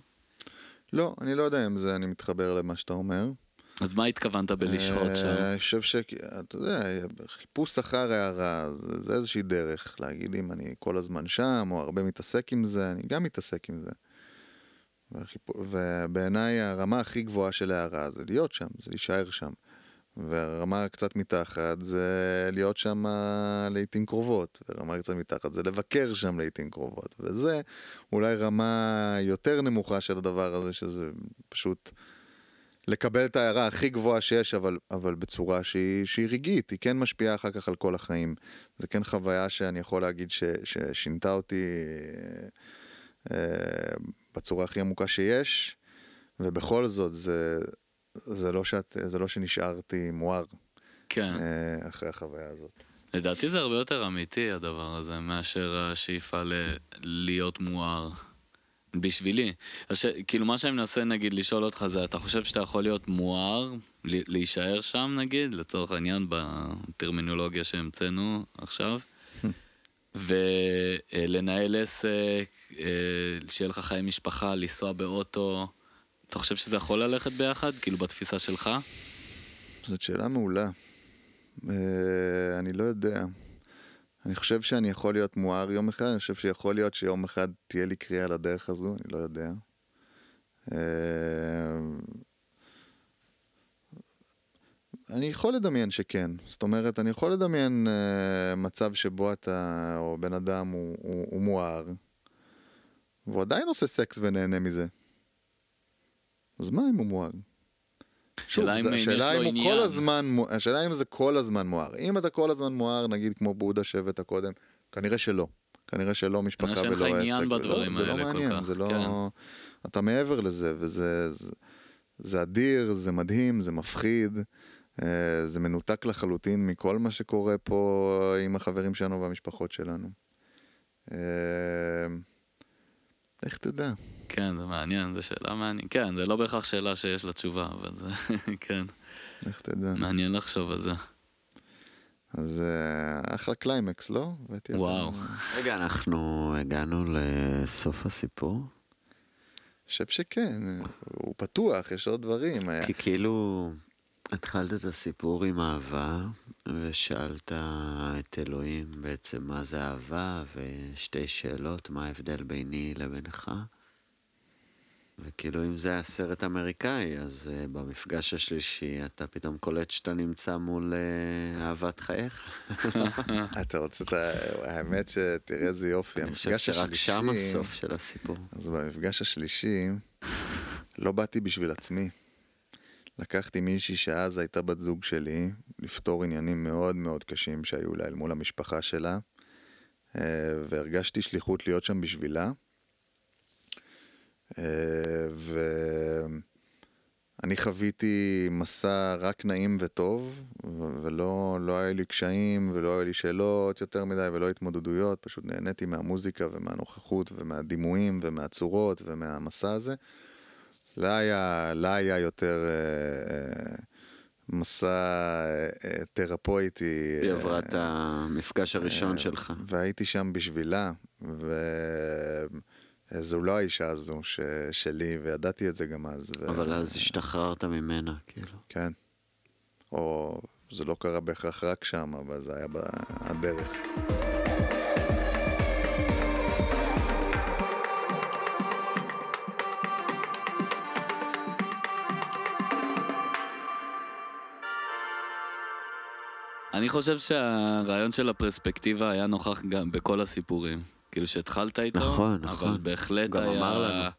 לא, אני לא יודע אם זה, אני מתחבר למה שאתה אומר. אז מה התכוונת בלשהות אה, שם? אני חושב ש... אתה יודע, חיפוש אחר הערה, זה, זה איזושהי דרך להגיד אם אני כל הזמן שם, או הרבה מתעסק עם זה, אני גם מתעסק עם זה. והחיפ... ובעיניי הרמה הכי גבוהה של הערה זה להיות שם, זה להישאר שם. והרמה קצת מתחת זה להיות שם לעיתים קרובות, ורמה קצת מתחת זה לבקר שם לעיתים קרובות, וזה אולי רמה יותר נמוכה של הדבר הזה, שזה פשוט לקבל את ההערה הכי גבוהה שיש, אבל, אבל בצורה שהיא, שהיא רגעית, היא כן משפיעה אחר כך על כל החיים. זה כן חוויה שאני יכול להגיד ש, ששינתה אותי אה, אה, בצורה הכי עמוקה שיש, ובכל זאת זה, זה, לא, שאת, זה לא שנשארתי מואר כן. אה, אחרי החוויה הזאת. לדעתי זה הרבה יותר אמיתי הדבר הזה, מאשר השאיפה ל... להיות מואר. בשבילי. הש... כאילו מה שאני מנסה נגיד לשאול אותך זה, אתה חושב שאתה יכול להיות מואר, ל... להישאר שם נגיד, לצורך העניין בטרמינולוגיה שהמצאנו עכשיו, ולנהל עסק, אה, שיהיה לך חיי משפחה, לנסוע באוטו, אתה חושב שזה יכול ללכת ביחד? כאילו בתפיסה שלך? זאת שאלה מעולה. אה, אני לא יודע. אני חושב שאני יכול להיות מואר יום אחד, אני חושב שיכול להיות שיום אחד תהיה לי קריאה לדרך הזו, אני לא יודע. אה, אני יכול לדמיין שכן. זאת אומרת, אני יכול לדמיין אה, מצב שבו אתה, או בן אדם הוא, הוא, הוא מואר, והוא עדיין עושה סקס ונהנה מזה. אז מה אם הוא מואר? שוב, השאלה אם זה- השאלה אם עניין. כל הזמן, מו- השאלה אם זה כל הזמן מואר. אם אתה כל הזמן מואר, נגיד כמו בודה שבט הקודם, כנראה שלא. כנראה שלא משפחה שאין לך ולא עסק. עניין ולא- בדברים זה האלה לא כל מעניין, כך, זה לא... כן. אתה מעבר לזה, וזה זה, זה אדיר, זה מדהים, זה מפחיד, אה, זה מנותק לחלוטין מכל מה שקורה פה עם החברים שלנו והמשפחות שלנו. אה, איך תדע? כן, זה מעניין, זו שאלה מעניינת. כן, זה לא בהכרח שאלה שיש לה תשובה, אבל זה, כן, איך תדע? מעניין לחשוב על זה. אז אה, אחלה קליימקס, לא? וואו. רגע, אנחנו הגענו לסוף הסיפור. חושב שכן, הוא פתוח, יש עוד דברים. כי כאילו התחלת את הסיפור עם אהבה, ושאלת את אלוהים בעצם מה זה אהבה, ושתי שאלות, מה ההבדל ביני לבינך. וכאילו אם זה היה סרט אמריקאי, אז uh, במפגש השלישי אתה פתאום קולט שאתה נמצא מול uh, אהבת חייך. אתה רוצה את ה... האמת שתראה איזה יופי, אני חושב המפגש שרק השלישי... שם הסוף של הסיפור. אז במפגש השלישי, לא באתי בשביל עצמי. לקחתי מישהי שאז הייתה בת זוג שלי, לפתור עניינים מאוד מאוד קשים שהיו לה אל מול המשפחה שלה, אה, והרגשתי שליחות להיות שם בשבילה. אה, ואני חוויתי מסע רק נעים וטוב, ו- ולא לא היה לי קשיים ולא היו לי שאלות יותר מדי ולא התמודדויות, פשוט נהניתי מהמוזיקה ומהנוכחות ומהדימויים ומהצורות ומהמסע הזה. לה היה, לה היה יותר אה, אה, מסע תרפויטי. היא עברה את המפגש הראשון שלך. והייתי שם בשבילה, וזו לא האישה הזו ש... שלי, וידעתי את זה גם אז. ו... אבל אז השתחררת ממנה, כאילו. כן. או זה לא קרה בהכרח רק שם, אבל זה היה בדרך. אני חושב שהרעיון של הפרספקטיבה היה נוכח גם בכל הסיפורים. כאילו שהתחלת איתו, נכון, אבל נכון. בהחלט הוא גם היה, אמר לנו.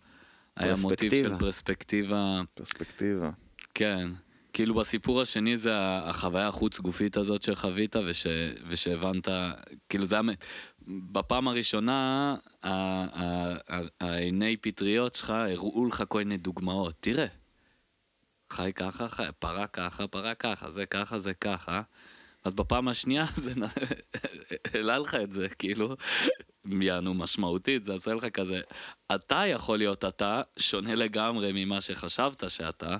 היה מוטיב. של פרספקטיבה, פרספקטיבה. כן. כאילו בסיפור השני זה החוויה החוץ גופית הזאת שחווית וש, ושהבנת, כאילו זה היה, בפעם הראשונה העיני פטריות שלך הראו לך כל מיני דוגמאות, תראה. חי ככה, חי, פרה ככה, פרה ככה, זה ככה, זה ככה. אז בפעם השנייה זה העלה לך את זה, כאילו, יענו משמעותית, זה עושה לך כזה, אתה יכול להיות אתה, שונה לגמרי ממה שחשבת שאתה,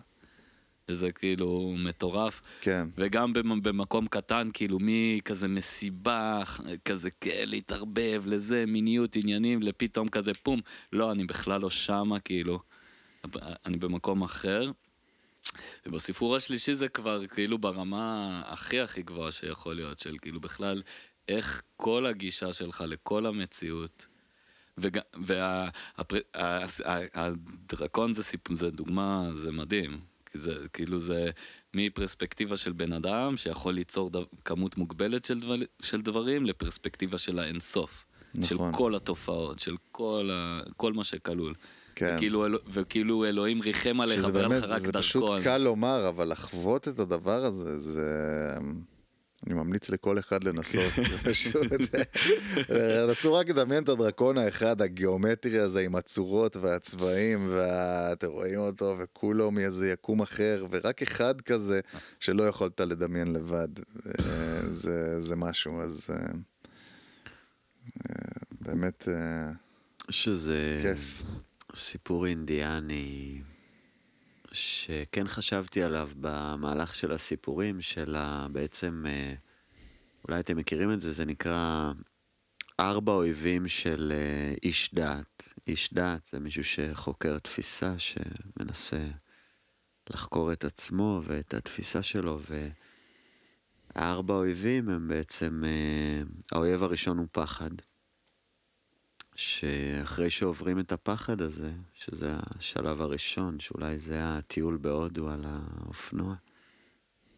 וזה כאילו מטורף. כן. וגם במ- במקום קטן, כאילו מכזה מסיבה, כזה כן, להתערבב לזה, מיניות, עניינים, לפתאום כזה פום, לא, אני בכלל לא שמה, כאילו, אני במקום אחר. ובסיפור השלישי זה כבר כאילו ברמה הכי הכי גבוהה שיכול להיות, של כאילו בכלל, איך כל הגישה שלך לכל המציאות, והדרקון זה, סיפ... זה דוגמה, זה מדהים. כי זה כאילו זה מפרספקטיבה של בן אדם שיכול ליצור דו, כמות מוגבלת של, דבר, של דברים לפרספקטיבה של האינסוף. נכון. של כל התופעות, של כל, ה, כל מה שכלול. כן. וכאילו, אלו- וכאילו אלוהים ריחם עליך שזה והיה באמת, לך רק זה פשוט דרכון. קל לומר, אבל לחוות את הדבר הזה, זה... אני ממליץ לכל אחד לנסות, זה פשוט... נסו רק לדמיין את הדרקון האחד, הגיאומטרי הזה עם הצורות והצבעים, ואתם רואים אותו, וכולו מאיזה יקום אחר, ורק אחד כזה שלא יכולת לדמיין לבד. אה, זה, זה משהו, אז... אה, אה, באמת שזה כיף. סיפור אינדיאני שכן חשבתי עליו במהלך של הסיפורים של ה... בעצם, אה, אולי אתם מכירים את זה, זה נקרא ארבע אויבים של אה, איש דעת. איש דעת זה מישהו שחוקר תפיסה, שמנסה לחקור את עצמו ואת התפיסה שלו, והארבע אויבים הם בעצם, אה, האויב הראשון הוא פחד. שאחרי שעוברים את הפחד הזה, שזה השלב הראשון, שאולי זה הטיול בהודו על האופנוע,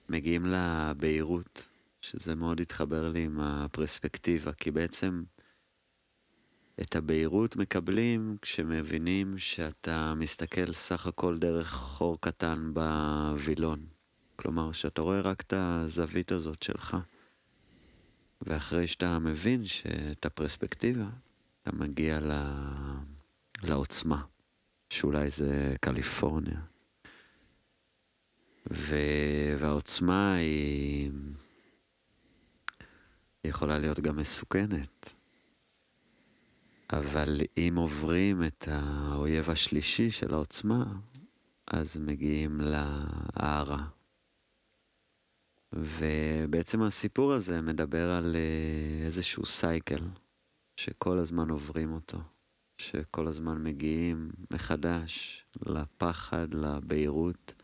מגיעים לבהירות, שזה מאוד התחבר לי עם הפרספקטיבה, כי בעצם את הבהירות מקבלים כשמבינים שאתה מסתכל סך הכל דרך חור קטן בווילון. כלומר, שאתה רואה רק את הזווית הזאת שלך. ואחרי שאתה מבין שאת הפרספקטיבה, אתה מגיע ל... לעוצמה, שאולי זה קליפורניה. ו... והעוצמה היא... היא יכולה להיות גם מסוכנת. אבל אם עוברים את האויב השלישי של העוצמה, אז מגיעים להערה. ובעצם הסיפור הזה מדבר על אה, איזשהו סייקל שכל הזמן עוברים אותו. שכל הזמן מגיעים מחדש לפחד, לבהירות,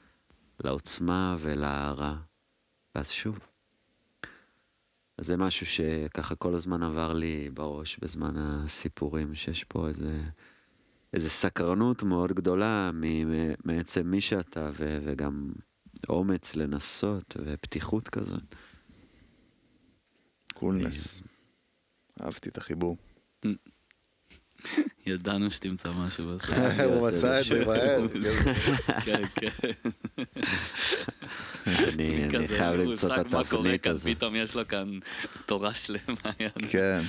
לעוצמה ולהערה. ואז שוב. אז זה משהו שככה כל הזמן עבר לי בראש בזמן הסיפורים, שיש פה איזה, איזה סקרנות מאוד גדולה מעצם מי שאתה, ו- וגם אומץ לנסות, ופתיחות כזאת. קולנס. אהבתי את החיבור. ידענו שתמצא משהו בסוף. הוא מצא את זה מהר. כן, כן. אני, אני חייב למצוא את התבנית הזו. פתאום יש לו כאן תורה שלמה. כן.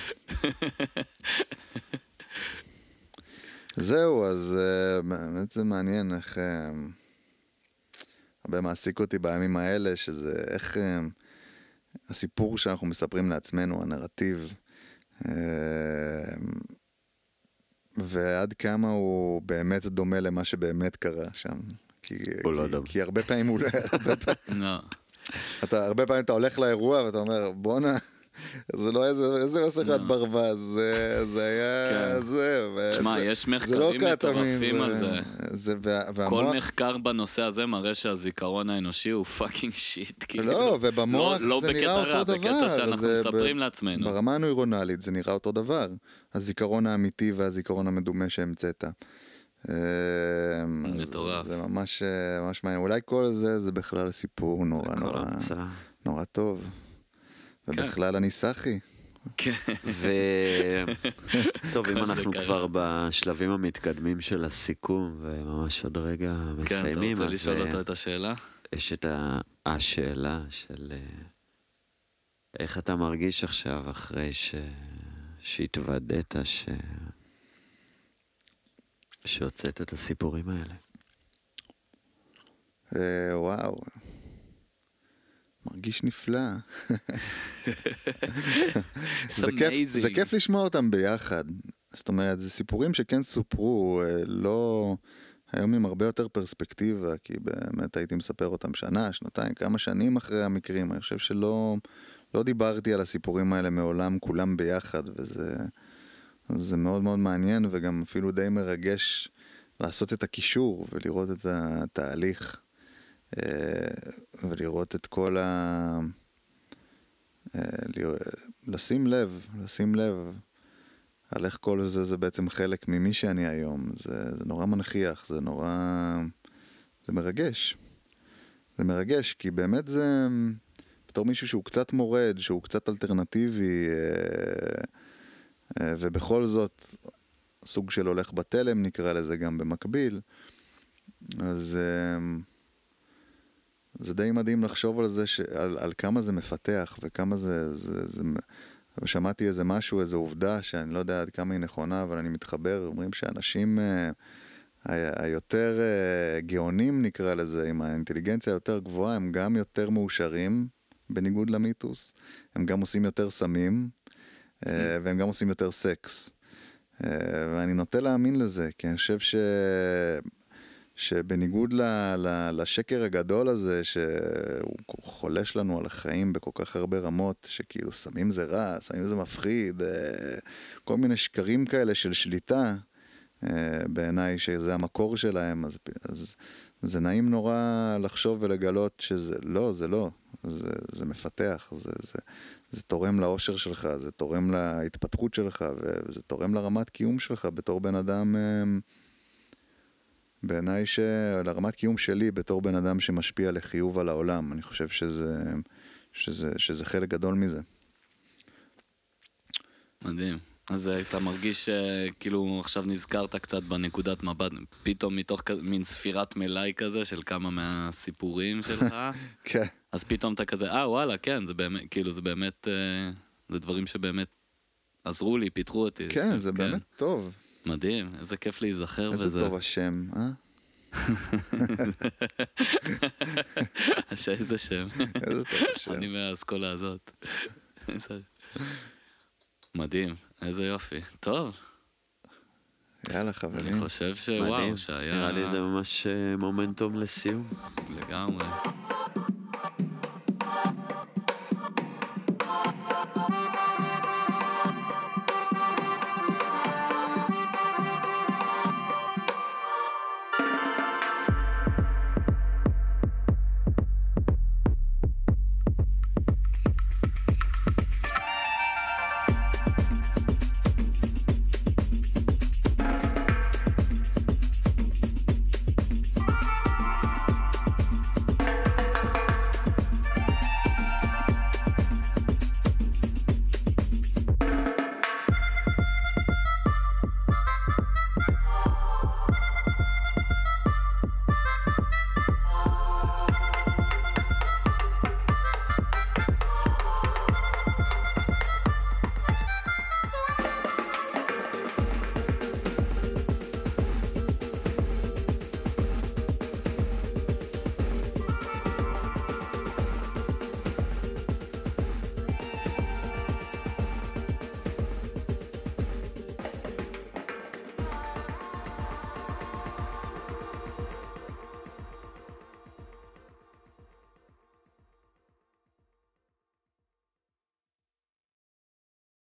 זהו, אז אה, באמת זה מעניין איך... אה, הרבה מעסיק אותי בימים האלה, שזה איך אה, הסיפור שאנחנו מספרים לעצמנו, הנרטיב, ועד כמה הוא באמת דומה למה שבאמת קרה שם. כי, לא כי. כי הרבה פעמים הוא לא... הרבה פעמים- לא. אתה, הרבה פעמים אתה הולך לאירוע ואתה אומר, בואנה, זה לא איזה, מסכת לא. ברווז, זה, היה כן. זה. תשמע, יש לא מחקרים מטורפים על זה. כל מחקר בנושא הזה מראה שהזיכרון האנושי הוא fucking shit. כאילו. לא, ובמוח לא, לא זה בקטע נראה רע, אותו דבר. בקטע שאנחנו זה ב- מספרים לעצמנו. ברמה הנוירונלית זה נראה אותו דבר. הזיכרון האמיתי והזיכרון המדומה שהמצאת. אה, אז מטורף. זה ממש אה, ממש מעניין. אולי כל זה זה בכלל סיפור נורא נורא. נורא טוב. ובכלל אני סאחי. כן. ו... טוב, אם אנחנו. כבר בשלבים המתקדמים של הסיכום, וממש עוד רגע כן, אתה מסיימים, רוצה אז לשאול אה, אותו את השאלה? יש את השאלה של אה, איך אתה מרגיש עכשיו אחרי ש... שהתוודעת ש... שהוצאת את הסיפורים האלה. אה, וואו. מרגיש נפלא. זה כיף, זה. כיף לשמוע אותם ביחד. זאת אומרת, זה סיפורים שכן סופרו, אה, לא... היום עם הרבה יותר פרספקטיבה, כי באמת הייתי מספר אותם שנה, שנתיים, כמה שנים אחרי המקרים. אני חושב שלא לא דיברתי על הסיפורים האלה מעולם, כולם ביחד, וזה זה מאוד מאוד מעניין, וגם אפילו די מרגש לעשות את הקישור ולראות את התהליך. אה, ולראות את כל ה... אה, לשים לב, לשים לב על איך כל זה זה בעצם חלק ממי שאני היום. זה, זה נורא מנכיח, זה נורא... זה מרגש. זה מרגש, כי באמת זה... בתור מישהו שהוא קצת מורד, שהוא קצת אלטרנטיבי, אה, ובכל זאת סוג של הולך בתלם נקרא לזה גם במקביל, אז... זה די מדהים לחשוב על זה, ש... על, על כמה זה מפתח וכמה זה, זה, זה... שמעתי איזה משהו, איזו עובדה שאני לא יודע עד כמה היא נכונה, אבל אני מתחבר, אומרים שאנשים אה, ה- היותר אה, גאונים נקרא לזה, עם האינטליגנציה היותר גבוהה, הם גם יותר מאושרים, בניגוד למיתוס, הם גם עושים יותר סמים, אה, והם גם עושים יותר סקס. אה, ואני נוטה להאמין לזה, כי אני חושב ש... שבניגוד ל, ל, לשקר הגדול הזה, שהוא חולש לנו על החיים בכל כך הרבה רמות, שכאילו סמים זה רע, סמים זה מפחיד, אה, כל מיני שקרים כאלה של שליטה, אה, בעיניי שזה המקור שלהם, אז, אז זה נעים נורא לחשוב ולגלות שזה לא, זה לא, זה, זה מפתח, זה, זה, זה תורם לאושר שלך, זה תורם להתפתחות שלך, וזה תורם לרמת קיום שלך בתור בן אדם... אה, בעיניי שלרמת קיום שלי בתור בן אדם שמשפיע לחיוב על העולם, אני חושב שזה, שזה, שזה חלק גדול מזה. מדהים. אז אה, אתה מרגיש כאילו עכשיו נזכרת קצת בנקודת מבט, פתאום מתוך כזה- מין ספירת מלאי כזה של כמה מהסיפורים שלך, כן, אז פתאום אתה כזה, אה וואלה, כן, זה באמת, כאילו זה באמת, אה, זה דברים שבאמת עזרו לי, פיתחו אותי. כן, זה באמת טוב. מדהים, איזה כיף להיזכר בזה. איזה טוב השם, אה? איזה שם. איזה טוב השם. אני מהאסכולה הזאת. איזה- מדהים, איזה יופי. טוב, יאללה אני חברים. חושב שוואו. שהיה נראה לי זה ממש אה, מומנטום לסיום. לגמרי.